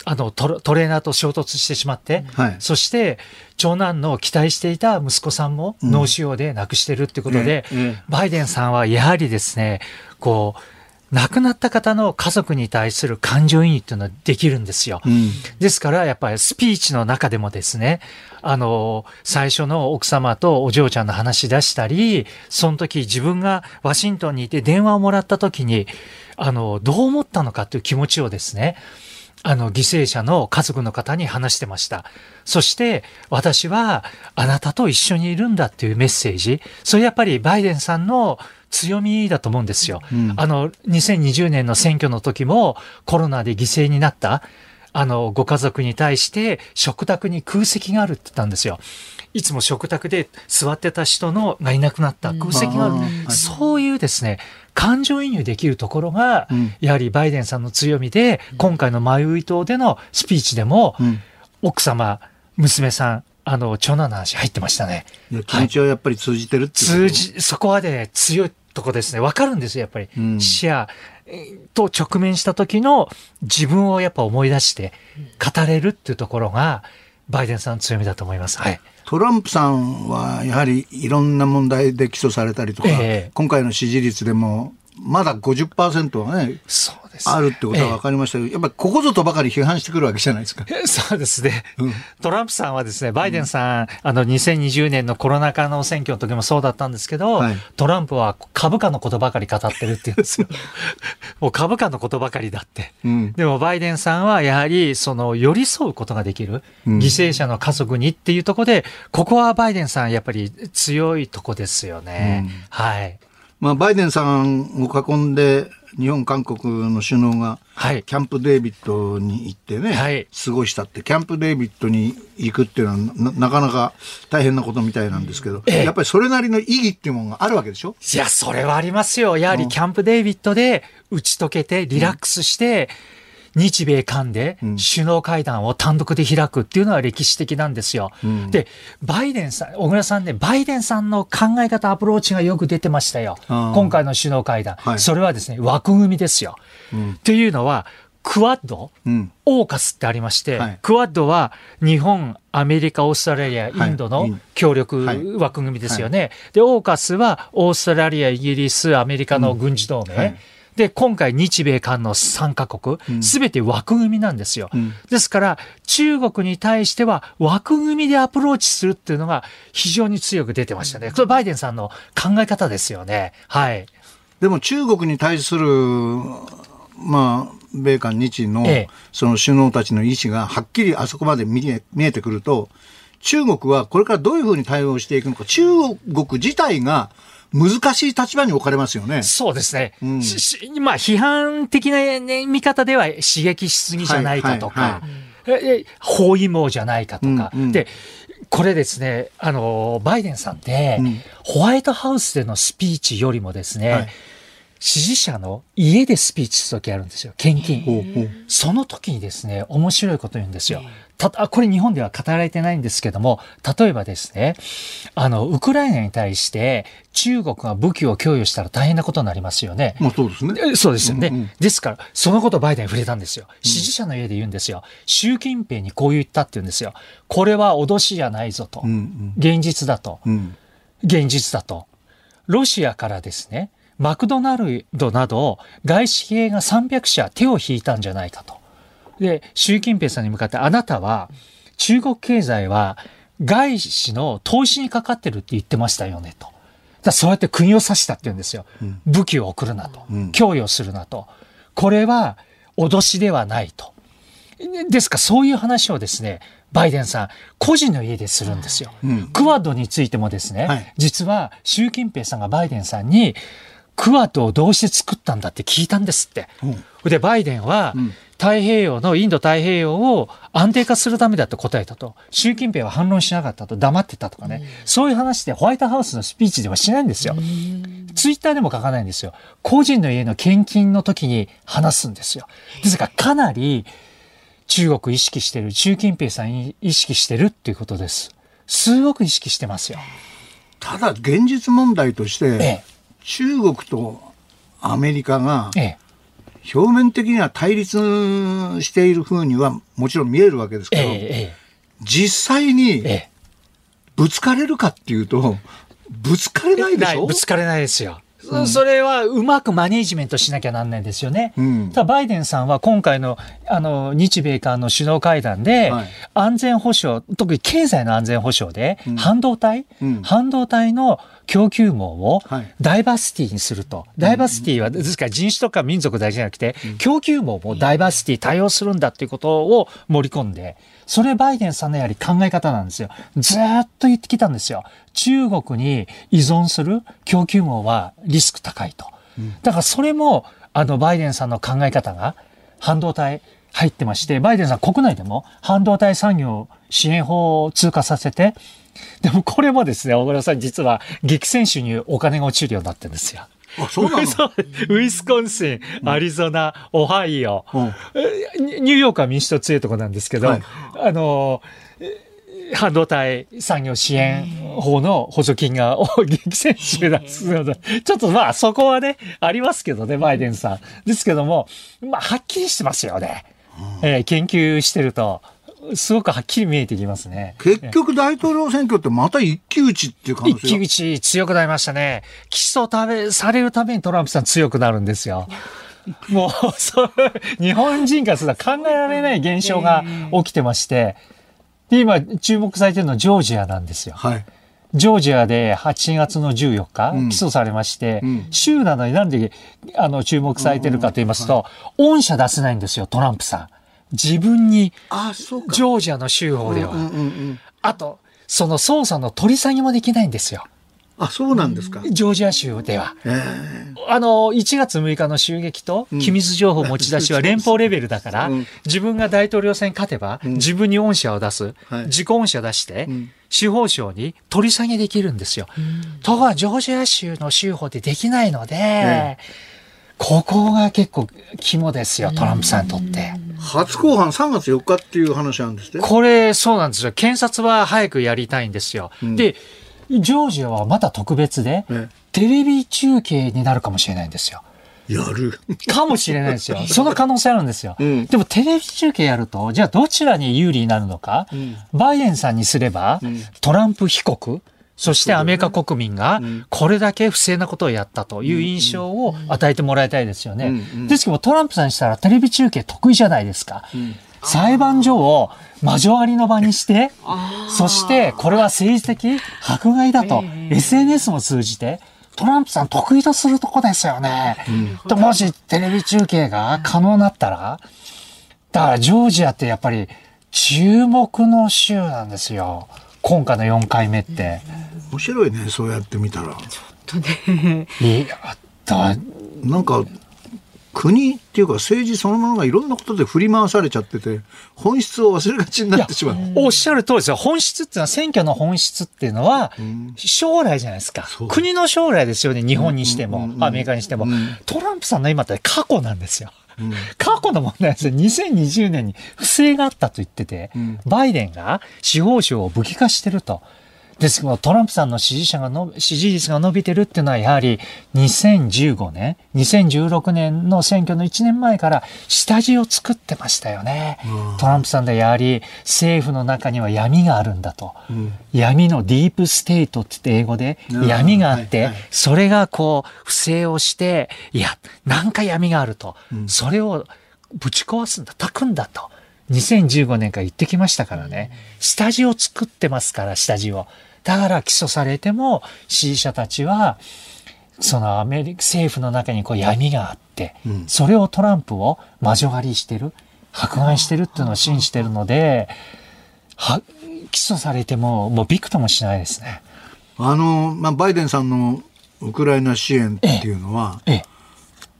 あのトレーナーと衝突してしまって、はい、そして長男の期待していた息子さんも脳腫瘍で亡くしてるってことで、うん。ええ、バイデンさんはやはりですね、こう、亡くなった方の家族に対する感情移入っていうのはできるんですよ。うん、ですから、やっぱりスピーチの中でもですね、あの、最初の奥様とお嬢ちゃんの話し出したり、その時自分がワシントンにいて電話をもらった時に、あの、どう思ったのかという気持ちをですね、あの、犠牲者の家族の方に話してました。そして、私はあなたと一緒にいるんだっていうメッセージ。それやっぱりバイデンさんの強みだと思うんですよ。うん、あの、2020年の選挙の時もコロナで犠牲になった、あの、ご家族に対して食卓に空席があるって言ったんですよ。いつも食卓で座ってた人のがいなくなった。空席がある。うん、そういうですね、感情移入できるところが、やはりバイデンさんの強みで、今回のマウイ島でのスピーチでも、奥様、娘さん、あの、長男の話入ってましたね。気持ちはやっぱり通じてるって通じ、そこはね、強いとこですね。わかるんですよ、やっぱり。うん、視野と直面した時の自分をやっぱ思い出して語れるっていうところが、バイデンさんの強みだと思います。はい。トランプさんはやはりいろんな問題で起訴されたりとか、えー、今回の支持率でもまだ50%はね、そうです、ね、あるってことは分かりましたけど、ええ、やっぱりここぞとばかり批判してくるわけじゃないですか。そうですね、うん、トランプさんはですね、バイデンさん、うん、あの、2020年のコロナ禍の選挙の時もそうだったんですけど、はい、トランプは株価のことばかり語ってるっていうんですよ。もう株価のことばかりだって。うん、でも、バイデンさんはやはり、その、寄り添うことができる、犠牲者の家族にっていうところで、ここはバイデンさん、やっぱり強いとこですよね。はい。まあ、バイデンさんを囲んで、日本、韓国の首脳が、キャンプデービッドに行ってね、はい、過ごしたって、キャンプデービッドに行くっていうのはな、なかなか大変なことみたいなんですけど、ええ、やっぱりそれなりの意義っていうものがあるわけでしょ？いや、それはありますよ。やはりキャンプデービッドで打ち解けて、リラックスして、うん日米韓で首脳会談を単独で開くっていうのは歴史的なんですよ。うん、で、バイデンさん、小倉さんね、バイデンさんの考え方、アプローチがよく出てましたよ。今回の首脳会談。はい、それはですね、枠組みですよ。うん、っていうのは、クワッド、うん、オーカスってありまして、はい、クワッドは日本、アメリカ、オーストラリア、インドの協力枠組みですよね。はい。はい、で、オーカスはオーストラリア、イギリス、アメリカの軍事同盟。で、今回日米韓の3カ国、すべて枠組みなんですよ。うん、ですから、中国に対しては枠組みでアプローチするっていうのが非常に強く出てましたね。これバイデンさんの考え方ですよね。はい。でも中国に対する、まあ、米韓日のその首脳たちの意思がはっきりあそこまで見え見えてくると、中国はこれからどういうふうに対応していくのか、中国自体が難しい立場に置かれますよね。そうですね。うん、まあ、批判的な、ね、見方では刺激しすぎじゃないかとか、包囲網じゃないかとか。うんうん、で、これですね、あの、バイデンさんって、うん、ホワイトハウスでのスピーチよりもですね、はい支持者の家でスピーチするときあるんですよ。献金。その時にですね、面白いこと言うんですよ。た、これ日本では語られてないんですけども、例えばですね、あの、ウクライナに対して中国が武器を供与したら大変なことになりますよね。まあそうですね。そうですよね。うんうん、ですから、そのことバイデン触れたんですよ。支持者の家で言うんですよ。習近平にこう言ったって言うんですよ。これは脅しじゃないぞと。うんうん、現実だと、うん。現実だと。ロシアからですね、マクドナルドなど外資系が300社手を引いたんじゃないかと。で、習近平さんに向かってあなたは中国経済は外資の投資にかかってるって言ってましたよねと。だそうやって国を指したって言うんですよ。うん、武器を送るなと、うん。供与するなと。これは脅しではないと。ですからそういう話をですね、バイデンさん、個人の家でするんですよ。うん、クワッドについてもですね、はい、実は習近平さんがバイデンさんに、クワッドをどうして作ったんだって聞いたんですって。うん、で、バイデンは、太平洋の、インド太平洋を安定化するためだと答えたと。習近平は反論しなかったと、黙ってたとかね。うん、そういう話でホワイトハウスのスピーチではしないんですよ。ツイッターでも書かないんですよ。個人の家の献金の時に話すんですよ。ですからかなり中国意識してる、習近平さん意識してるっていうことです。すごく意識してますよ。ただ現実問題として、ええ、中国とアメリカが、表面的には対立しているふうにはもちろん見えるわけですけど、実際にぶつかれるかっていうと、ぶつかれないでしょ？ぶつかれないですよ。それはうまくマネジメントしなきゃなんないですよね。うん、ただバイデンさんは今回のあの日米韓の首脳会談で、安全保障、特に経済の安全保障で、半導体、うん、半導体の供給網をダイバーシティにすると。はい、ダイバーシティは、ですから人種とか民族だけじゃなくて、供給網もダイバーシティ対応するんだっていうことを盛り込んで、それバイデンさんのやはり考え方なんですよ。ずっと言ってきたんですよ。中国に依存する供給網はリスク高いと。だからそれも、あの、バイデンさんの考え方が、半導体入ってまして、バイデンさん国内でも半導体産業支援法を通過させて、でもこれもですね、小倉さん実は激戦州にお金が落ちるようになってるんですよ。あ、そうなの？ウィスコンシン、アリゾナ、オハイオ、うん、ニューヨークは民主党強いとこなんですけど、はい、あの、半導体産業支援法の補助金が 激戦州だすので、ちょっとまあそこはね、ありますけどね、バイデンさん。ですけども、まあはっきりしてますよね。えー、研究してると。すごくはっきり見えてきますね。結局大統領選挙ってまた一騎打ちっていう感じ一騎打ち強くなりましたね。起訴ためされるためにトランプさん強くなるんですよ。もう、そう、日本人からすると考えられない現象が起きてまして、で、今注目されてるのはジョージアなんですよ。はい。ジョージアで8月の14日、うん、起訴されまして、うん、州なのになんであの注目されてるかと言いますと、うんうん、恩赦出せないんですよ、トランプさん。自分に、ジョージアの州法では。あと、その捜査の取り下げもできないんですよ。あ、そうなんですか。ジョージア州では。あの、1月6日の襲撃と機密情報持ち出しは連邦レベルだから、うん、自分が大統領選勝てば、うん、自分に恩赦を出す、はい、自己恩赦出して、うん、司法省に取り下げできるんですよ。ところが、ジョージア州の州法でできないので、ここが結構肝ですよ、トランプさんにとって。初公判3月4日っていう話なんですね。これ、そうなんですよ。検察は早くやりたいんですよ。うん、で、ジョージアはまた特別で、テレビ中継になるかもしれないんですよ。やる。かもしれないですよ。その可能性あるんですよ。うん、でもテレビ中継やると、じゃあどちらに有利になるのか、うん、バイデンさんにすれば、トランプ被告、そしてアメリカ国民がこれだけ不正なことをやったという印象を与えてもらいたいですよね。ですけどトランプさんにしたらテレビ中継得意じゃないですか。裁判所を魔女狩りの場にして、そしてこれは政治的迫害だと、SNS も通じて、トランプさん得意とするとこですよね。ともしテレビ中継が可能になったら、だからジョージアってやっぱり注目の州なんですよ。今回の4回目って。面白いね、そうやって見たら。ちょっとね。いや、だなんか国っていうか政治そのものがいろんなことで振り回されちゃってて本質を忘れがちになってしまう。おっしゃる通りですよ。本質っていうのは選挙の本質っていうのは将来じゃないですか、国の将来ですよね日本にしても、アメリカにしても、トランプさんの今って過去なんですようん、過去の問題ですよ。2020年に不正があったと言ってて、うん、バイデンが司法省を武器化してると。ですけど、トランプさんの支持者がの、支持率が伸びてるっていうのは、やはり2015年、2016年の選挙の1年前から下地を作ってましたよね。トランプさんでやはり政府の中には闇があるんだと。うん、闇のディープステートって言って英語で闇があって、それがこう、不正をして、いや、なんか闇があると。それをぶち壊すんだ、炊くんだと。2015年から言ってきましたからね。下地を作ってますから、下地を。だから起訴されても支持者たちはそのアメリカ政府の中にこう闇があって、うん、それをトランプを魔女狩りしてる迫害してるっていうのを信じてるのでは起訴されてももうびくともしないですね。あの、まあ、バイデンさんのウクライナ支援っていうのは、ええ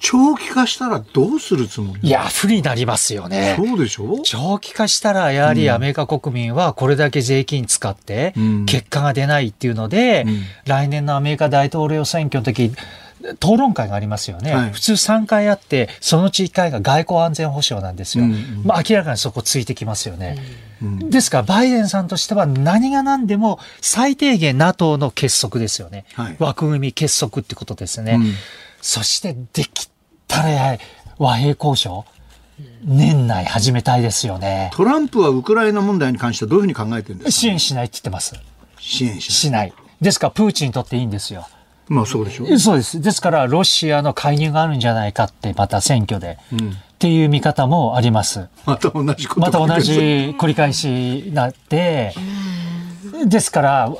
長期化したらどうするつもりいや、不利になりますよね。そうでしょ？長期化したら、やはりアメリカ国民はこれだけ税金使って、結果が出ないっていうので、うん、来年のアメリカ大統領選挙の時、討論会がありますよね、はい、普通3回あって、そのうち1回が外交安全保障なんですよ。うんうん、まあ、明らかにそこついてきますよね。うん、ですから、バイデンさんとしては何が何でも最低限 NATO の結束ですよね。はい、枠組み結束ってことですね。うん、そしてできたらや和平交渉年内始めたいですよね。トランプはウクライナ問題に関してはどういうふうに考えてるんですか、支援しないって言ってます。支援しない。ですから、プーチンにとっていいんですよ。まあそうでしょう。そうです。ですから、ロシアの介入があるんじゃないかって、また選挙で。うん、っていう見方もあります。また同じことまた同じ繰り返しになって、ですから、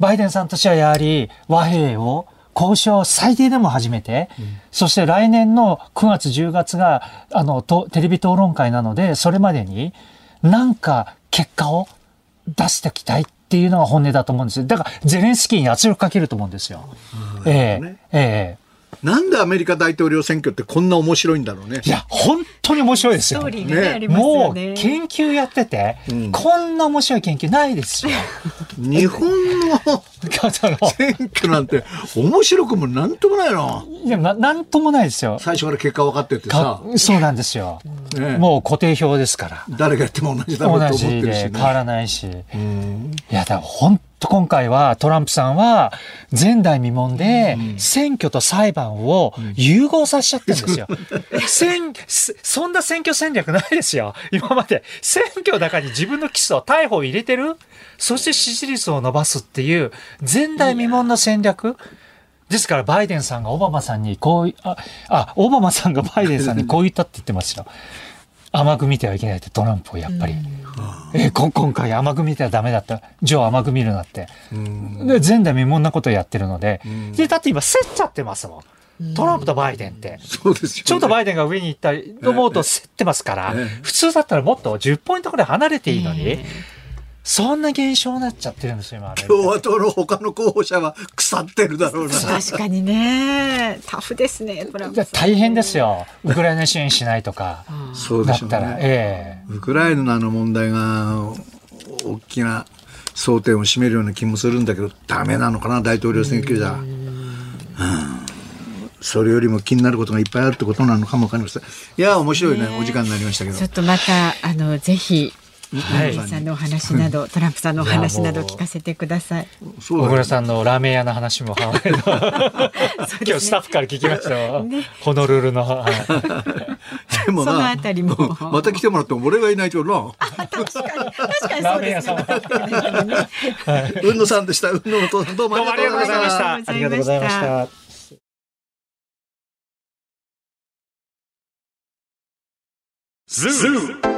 バイデンさんとしてはやはり和平を交渉を最低でも始めて、うん、そして来年の9月10月があのとテレビ討論会なのでそれまでになんか結果を出しておきたいっていうのが本音だと思うんですよ。だからゼレンスキーに圧力かけると思うんですよ。ええええなんでアメリカ大統領選挙ってこんな面白いんだろうね。いや、本当に面白いですよ。ねね、もう研究やってて、うん、こんな面白い研究ないですよ。日本の選挙なんて面白くもなんともないな。いやな、なんともないですよ。最初から結果分かっててさ。そうなんですよ。ね、もう固定表ですから。誰がやっても同じだろうと思ってるし、ね、同じで変わらないし。いや、だから本と今回はトランプさんは前代未聞で選挙と裁判を融合させちゃってるんですよ。選そんな選挙戦略ないですよ。今まで選挙の中に自分の起訴、逮捕を入れてる？そして支持率を伸ばすっていう前代未聞の戦略？ですからバイデンさんがオバマさんにこう、あ、あ、オバマさんがバイデンさんにこう言ったって言ってますよ。甘く見てはいけないってトランプをやっぱり。えー、今回甘く見てはダメだった。ジョー甘く見るなって。で、前代未聞なことをやってるので。で、だって今競っちゃってますもん。トランプとバイデンって。そうですよ、ね、ちょっとバイデンが上に行ったりと思うと競ってますから、普通だったらもっと10ポイントくらい離れていいのに、そんな現象になっちゃってるんですよ、今。共和党の他の候補者は腐ってるだろうな。確かにね。タフですね、トランプ大変ですよ。ウクライナ支援しないとか。そうでしょうね。ええー、ウクライナの問題が大きな争点を占めるような気もするんだけど、ダメなのかな、大統領選挙じゃ。うん。それよりも気になることがいっぱいあるってことなのかもわかりません。いや、面白いね。お時間になりましたけど。ちょっとまた、あの、ぜひ、はい、さんのお話など、トランプさんのお話など聞かせてください。小倉さんのラーメン屋の話も、今日スタッフから聞きましたよ。ね、ホノルルの。はい、でもそのあたりも。また来てもらっても俺がいないとな。確かに、確かにそうですね。うんのさんでした。うんのお父さん、どうもありがとうございました。ありがとうございました。ズー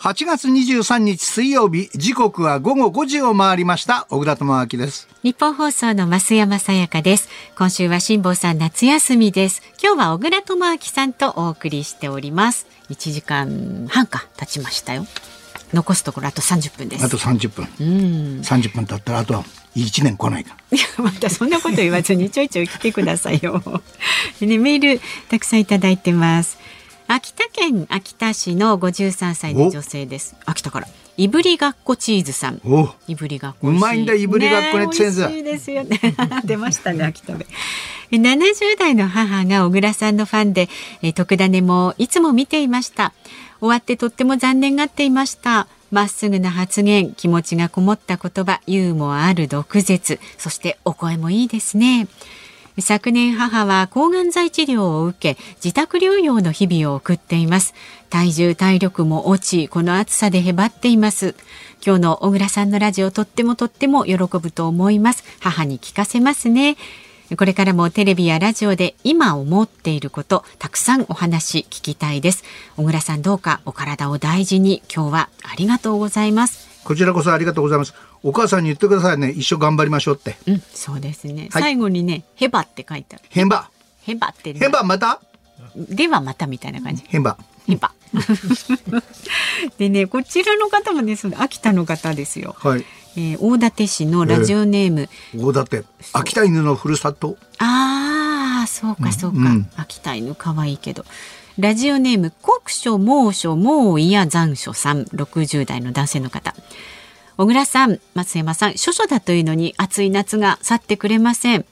8月23日水曜日時刻は午後5時を回りました。小倉智昭です。日本放送の増山さやかです。今週は辛坊さん夏休みです。今日は小倉智昭さんとお送りしております。1時間半か経ちましたよ。残すところあと30分です。あと30分。うん。30分経ったらあとは1年来ないか。いやまたそんなこと言わずにちょいちょい来てくださいよ。ね、メールたくさんいただいてます秋田県秋田市の53歳の女性です。秋田から。いぶりがっこチーズさん。いぶりがっこうまいんだいぶりがっこねチーズ、ね、いですよね。出ましたね秋田で。70代の母が小倉さんのファンで特ダネもいつも見ていました。終わってとっても残念がっていました。まっすぐな発言気持ちがこもった言葉ユーモアある毒舌。そしてお声もいいですね昨年母は抗がん剤治療を受け自宅療養の日々を送っています。体重体力も落ちこの暑さでへばっています。今日の小倉さんのラジオとってもとっても喜ぶと思います。母に聞かせますね。これからもテレビやラジオで今思っていることたくさんお話聞きたいです。小倉さんどうかお体を大事に今日はありがとうございます。こちらこそありがとうございます。お母さんに言ってくださいね。一緒頑張りましょうって。うんそうですね、はい、最後にねヘバって書いてある。ヘバ。ヘバって、ヘバまた？ではまたみたいな感じ。ヘバ。ヘバ。でねこちらの方もねその秋田の方ですよ。はい。えー、大館市のラジオネーム、えー、大館。秋田犬のふるさと？ああそうかそうか、うん。うん、秋田犬可愛いけど。ラジオネーム国書猛暑猛威や残暑さん。60代の男性の方小倉さん松山さん諸々だというのに暑い夏が去ってくれません。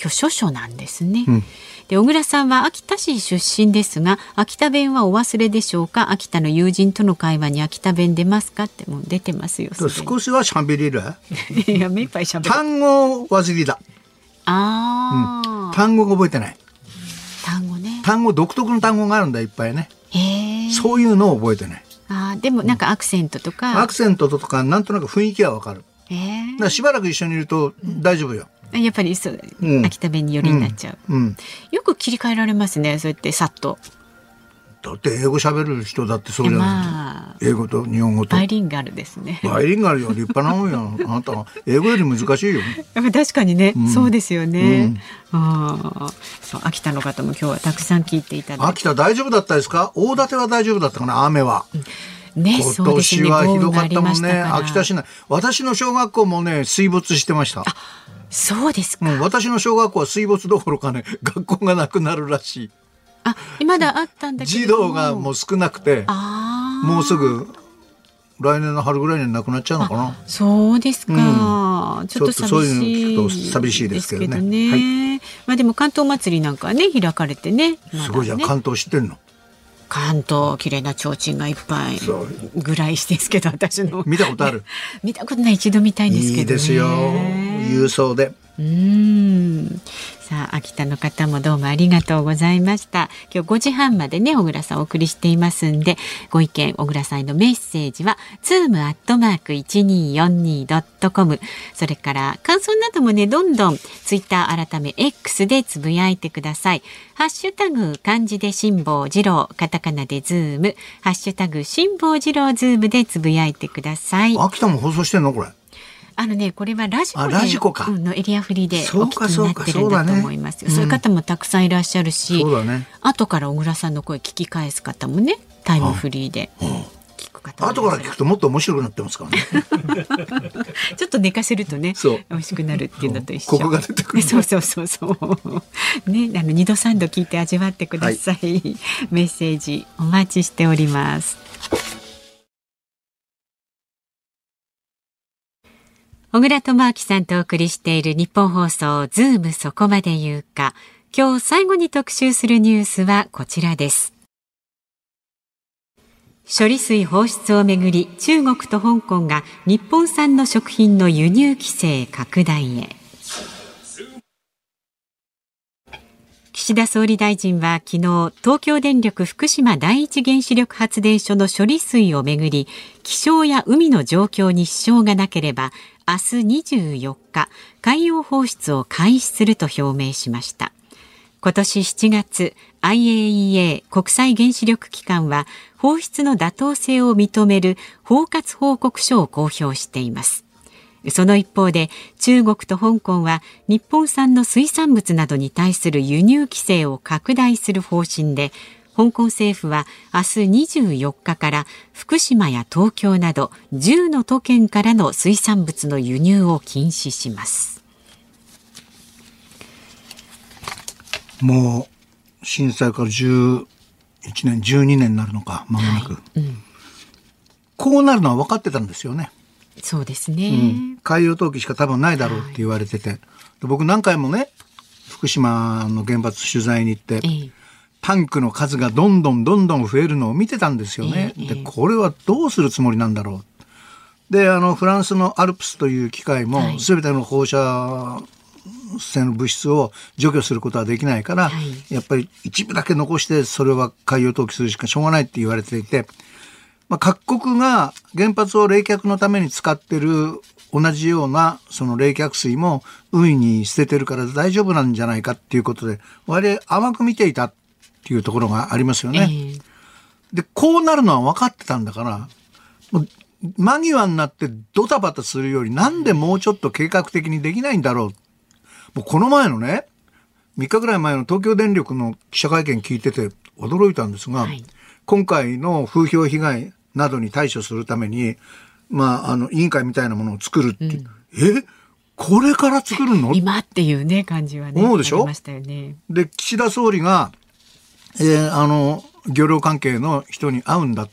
今日諸々なんですね、うん、で小倉さんは秋田市出身ですが秋田弁はお忘れでしょうか？秋田の友人との会話に秋田弁出ますか？ってもう出てますよ少しは喋れる？いや目いっぱい喋る。単語忘れだ。ああ、うん、単語が覚えてない。単語ね。単語独特の単語があるんだいっぱいね。そういうのを覚えてないあでもなんかアクセントとか、アクセントとかなんとなく雰囲気はわかる。えー、だしばらく一緒にいると大丈夫よ。やっぱりそう、うん、秋田弁によりになっちゃう、うん、よく切り替えられますねそうやってさっとだって英語喋る人だってそうじゃない、まあ、英語と日本語と。バイリンガルですね。バイリンガルよ。立派なもんよ。あなた英語より難しいよ。確かにね、うん、そうですよね、うん、あそう秋田の方も今日はたくさん聞いていただいて。秋田大丈夫だったですか？大館は大丈夫だったかな？雨は、うん。ね、今年はひどかったもんね、ね、秋田市内。私の小学校もね水没してました。そうですか、うん、私の小学校は水没どころかね学校がなくなるらしいあまだあったんだ児童がもう少なくてもうすぐ来年の春ぐらいになくなっちゃうのかな。そうですか、うん、ちょっとそういうのちょっと寂しいですけどね、ね、はい、まあでも竿燈まつりなんかね開かれてね、ね、すごいじゃん。竿燈知ってんの？竿燈綺麗な提灯がいっぱいぐらいですけど私の。見たことある？見たことない。一度見たいんですけど、ね、いいですよ。郵送で。うんさあ秋田の方もどうもありがとうございました。今日5時半までね小倉さんお送りしていますんでご意見小倉さんへのメッセージはズームアットマーク 1242.com それから感想などもねどんどんツイッター改め X でつぶやいてください。ハッシュタグ漢字で辛坊治郎カタカナでズーム。ハッシュタグ辛坊治郎ズームでつぶやいてください。秋田も放送してんのこれ。あのね、これはラジコラジコか、のエリアフリーでお聞きになってるんだと思いますよ。そう,、いう方もたくさんいらっしゃるし、後から小倉さんの声聞き返す方もね、タイムフリーで。聞く方後から聞くともっと面白くなってますからね。ちょっと寝かせるとね、美味しくなるっていうのと一緒。ここが出てくる。そうそうそうそう。ね、あの二度三度聞いて味わってください。はい、メッセージお待ちしております。小倉智昭さんとお送りしている日本放送ズームそこまで言うか。今日最後に特集するニュースはこちらです。処理水放出をめぐり中国と香港が日本産の食品の輸入規制拡大へ。岸田総理大臣は昨日東京電力福島第一原子力発電所の処理水をめぐり気象や海の状況に支障がなければ明日24日海洋放出を開始すると表明しました。今年7月 IAEA 国際原子力機関は放出の妥当性を認める包括報告書を公表しています。その一方で中国と香港は日本産の水産物などに対する輸入規制を拡大する方針で香港政府は明日24日から福島や東京など10の都県からの水産物の輸入を禁止します。もう震災から11年12年になるのかまもなく、はい。うん、こうなるのは分かってたんですよね。そうですね、うん、海洋投棄しか多分ないだろうって言われてて、はい、僕何回もね福島の原発取材に行って、ええタンクの数がどんどんどんどん増えるのを見てたんですよね。でこれはどうするつもりなんだろう。であのフランスのアルプスという機械も全ての放射性の物質を除去することはできないから、はい、やっぱり一部だけ残してそれは海洋投棄するしかしょうがないって言われていて、まあ、各国が原発を冷却のために使ってる同じようなその冷却水も海に捨ててるから大丈夫なんじゃないかっていうことで割合甘く見ていたっていうところがありますよね。えー、で、こうなるのは分かってたんだから、もう間際になってドタバタするよりなんでもうちょっと計画的にできないんだろう。もうこの前のね、3日ぐらい前の東京電力の記者会見聞いてて驚いたんですが、はい、今回の風評被害などに対処するために、まあ、あの、委員会みたいなものを作るって、う。ん、え？これから作るの？今っていうね、感じはね。思うでしょ、ね、で、岸田総理が、えー、あの、漁業関係の人に会うんだっ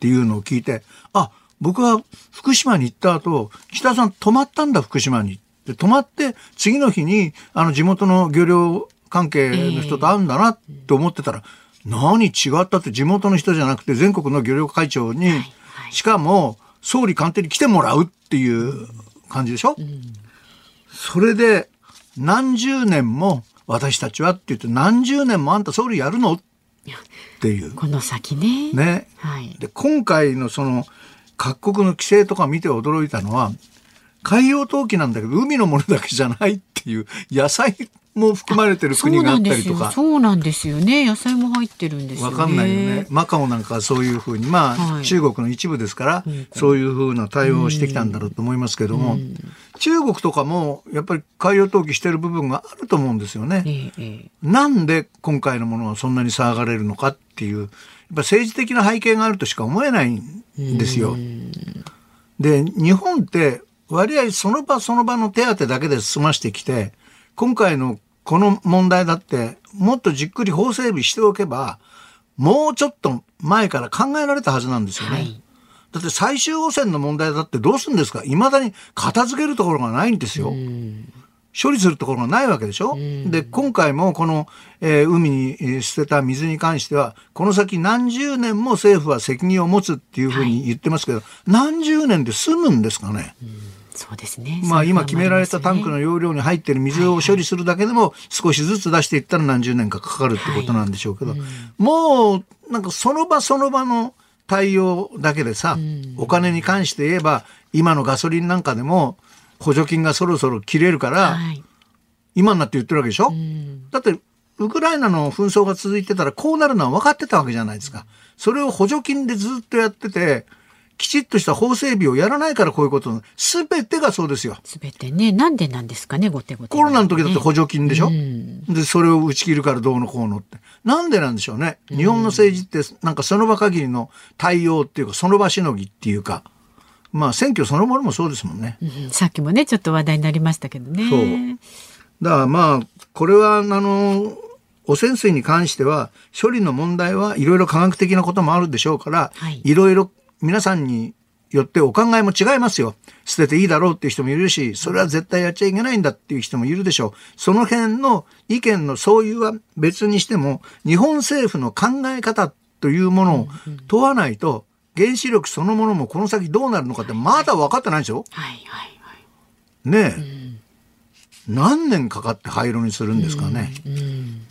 ていうのを聞いて、あ、僕は福島に行った後、北さん泊まったんだ、福島に。で、泊まって、次の日に、あの、地元の漁業関係の人と会うんだなって思ってたら、えー、何違ったって地元の人じゃなくて全国の漁業会長に、はいはい、しかも総理官邸に来てもらうっていう感じでしょ、うん、それで何十年も私たちはって言って何十年もあんた総理やるの？っていう。この先ね。ね。はい、で今回のその各国の規制とか見て驚いたのは海洋投棄なんだけど海のものだけじゃないっていう野菜も含まれてる国があったりとか。そうなんですよね。野菜も入ってるんですよね。わかんないよね。マカオなんかそういうふうにまあ、はい、中国の一部ですから、そういうふうな対応をしてきたんだろうと思いますけども、中国とかもやっぱり海洋投棄してる部分があると思うんですよね、えー、なんで今回のものはそんなに騒がれるのかっていうやっぱ政治的な背景があるとしか思えないんですよ。で日本って割合その場その場の手当だけで済ましてきて今回のこの問題だってもっとじっくり法整備しておけばもうちょっと前から考えられたはずなんですよね。はい、だって最終汚染の問題だってどうするんですか？いまだに片付けるところがないんですよ。処理するところがないわけでしょ？で、今回もこの、えー、海に捨てた水に関しては、この先何十年も政府は責任を持つっていうふうに言ってますけど、はい、何十年で済むんですかね？そうですね。まあ今決められたタンクの容量に入ってる水を処理するだけでも少しずつ出していったら何十年かかかるってことなんでしょうけど、もうなんかその場その場の対応だけでさ、うん、お金に関して言えば今のガソリンなんかでも補助金がそろそろ切れるから、はい、今になって言ってるわけでしょ、うん、だってウクライナの紛争が続いてたらこうなるのは分かってたわけじゃないですか。それを補助金でずっとやってて、きちっとした法整備をやらないからこういうことすべてがそうですよ。すべてね。なんでなんですかね、ごてごて、コロナの時だって補助金でしょ、うん、で、それを打ち切るからどうのこうのって。なんでなんでしょうね？日本の政治ってなんかその場限りの対応っていうか、その場しのぎっていうか。まあ選挙そのものもそうですもんね、うん、さっきもねちょっと話題になりましたけどね。そうだからまあこれはあの汚染水に関しては処理の問題はいろいろ科学的なこともあるでしょうから、いろいろ皆さんによってお考えも違いますよ。捨てていいだろうっていう人もいるし、それは絶対やっちゃいけないんだっていう人もいるでしょう。その辺の意見の相違は別にしても、日本政府の考え方というものを問わないと、原子力そのものもこの先どうなるのかってまだ分かってないでしょ？はいはいはい、ねえ、うん、何年かかって廃炉にするんですかね。うんうん、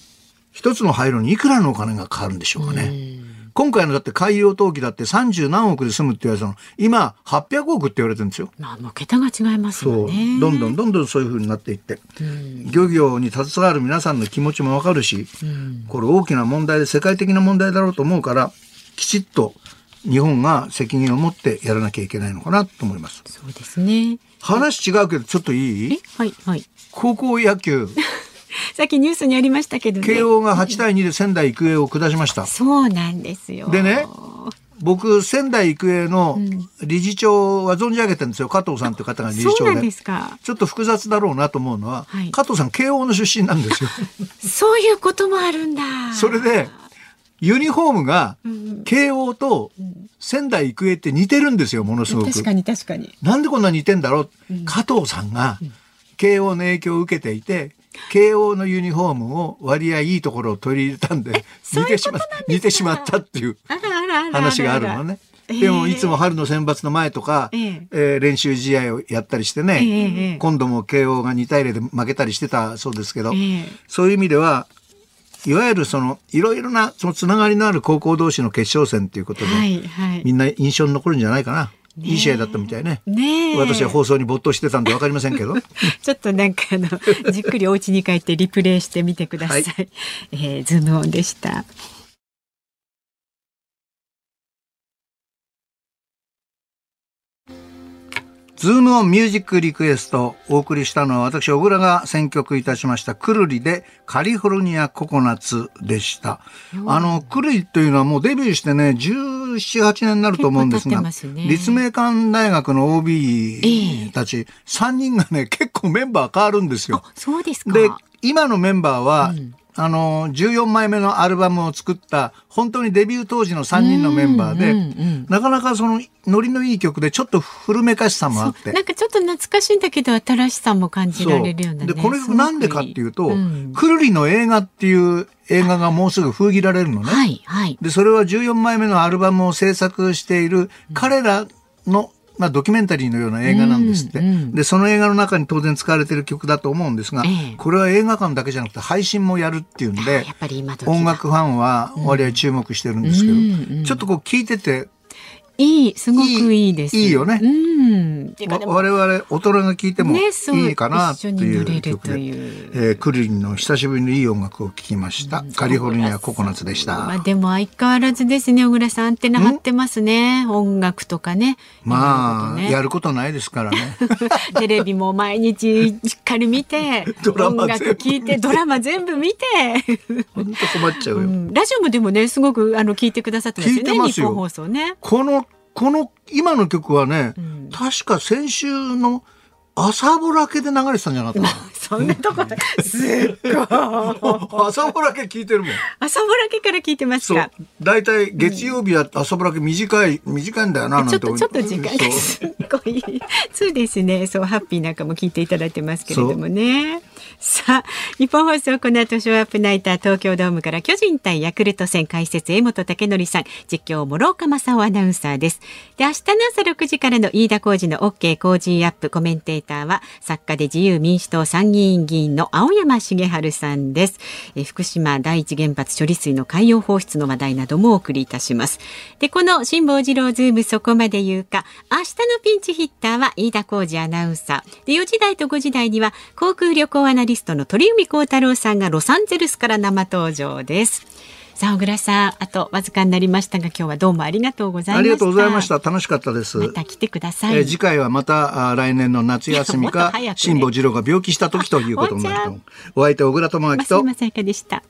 一つの廃炉にいくらのお金がかかるんでしょうかね。今回のだって海洋投機だって30何億で済むって言われたの、今800億って言われてるんですよ。まあ、もう桁が違いますよね。どんどんどんどんそういうふうになっていって、うん、漁業に携わる皆さんの気持ちもわかるし、うん、これ大きな問題で世界的な問題だろうと思うから、きちっと日本が責任を持ってやらなきゃいけないのかなと思います。そうですね。話違うけど、ちょっといい？はい、はい。高校野球。さっきニュースにありましたけど、ね、慶応が8対2で仙台育英を下しました。そうなんですよ。でね、僕仙台育英の理事長は存じ上げてるんですよ。加藤さんという方が理事長で。ちょっと複雑だろうなと思うのは、はい、加藤さん慶応の出身なんですよ。そういうこともあるんだ。それでユニフォームが慶応と仙台育英って似てるんですよものすごく。確かに確かに。なんでこんな似てんだろう、うん、加藤さんが慶応の影響を受けていて慶応のユニフォームを割合いいところを取り入れたんで似てしま似てしまったっていう話があるのね。でもいつも春の選抜の前とか、えー、えー、練習試合をやったりしてね、えー、今度も慶応が2対0で負けたりしてたそうですけど、えー、そういう意味ではいわゆるそのいろいろなそのつながりのある高校同士の決勝戦ということで、はいはい、みんな印象に残るんじゃないかな。いい試合だったみたいね。ね私は放送に没頭してたんでわかりませんけど。ちょっとなんかあのじっくりお家に帰ってリプレイしてみてください。はい、えー、ズノンでした。ズームオンミュージックリクエストお送りしたのは私小倉が選曲いたしましたくるりでカリフォルニアココナッツでした。あのくるりというのはもうデビューしてね17、8年になると思うんですが、ね、立命館大学の OB たち3人がね結構メンバー変わるんですよ。そうですか。で今のメンバーは、うんあの、14枚目のアルバムを作った、本当にデビュー当時の3人のメンバーで、うんうんうん、なかなかその、ノリのいい曲で、ちょっと古めかしさもあって。なんかちょっと懐かしいんだけど、新しさも感じられるような、ね、で、これなんでかっていうと、うん、くるりの映画っていう映画がもうすぐ封切られるのね。はい、はい。で、それは14枚目のアルバムを制作している彼らのまあ、ドキュメンタリーのような映画なんですって、うんうん、でその映画の中に当然使われてる曲だと思うんですが、ええ、これは映画館だけじゃなくて配信もやるっていうんで音楽ファンは割合注目してるんですけど、うんうん、ちょっとこう聞いてていい、すごくいいです。いいよね。うん。我々、大人が聞いてもいいかなという曲で、ね、えー、クリリンの久しぶりのいい音楽を聴きました。カリフォルニアココナッツでした。まあでも相変わらずですね、小倉さん、アンテナ張ってますね。音楽とかね。まあ、ね、やることないですからね。テレビも毎日しっかり 見て、音楽聴いて、ドラマ全部見て。本当困っちゃうよ、うん、ラジオもでもね、すごくあの聞いてくださってますよね、日本放送ね。このこの今の曲はね、うん、確か先週の朝ぼらけで流れてたんじゃなかったそんなとこすっごい。朝ぼらけ聞いてるもん。朝ぼらけから聞いてますか？大体月曜日は朝ぼらけ短い、短いんだよな、ちょっと、ちょっと時間がすっごい。そうですね。そう、ハッピーなんかも聞いていただいてますけれどもね。さあ、日本放送この後ショーアップナイター東京ドームから巨人対ヤクルト戦解説江本武則さん、実況師岡正雄アナウンサーです。で、明日の朝6時からの飯田浩二の OK 工事アップコメンテーターは作家で自由民主党参議院議員の青山繁晴さんです。え福島第一原発処理水の海洋放出の話題などもお送りいたします。で、この辛坊治郎ズームそこまで言うか、明日のピンチヒッターは飯田浩二アナウンサー。で、4時台と5時台には航空旅行アナリストの鳥海高太郎さんがロサンゼルスから生登場です。さあ小倉さんあとわずかになりましたが今日はどうもありがとうございました。ありがとうございました。楽しかったです。また来てください、えー、次回はまたあ来年の夏休みか 辛坊治郎が病気した時ということになると。お相手小倉智明と。松山さやかでした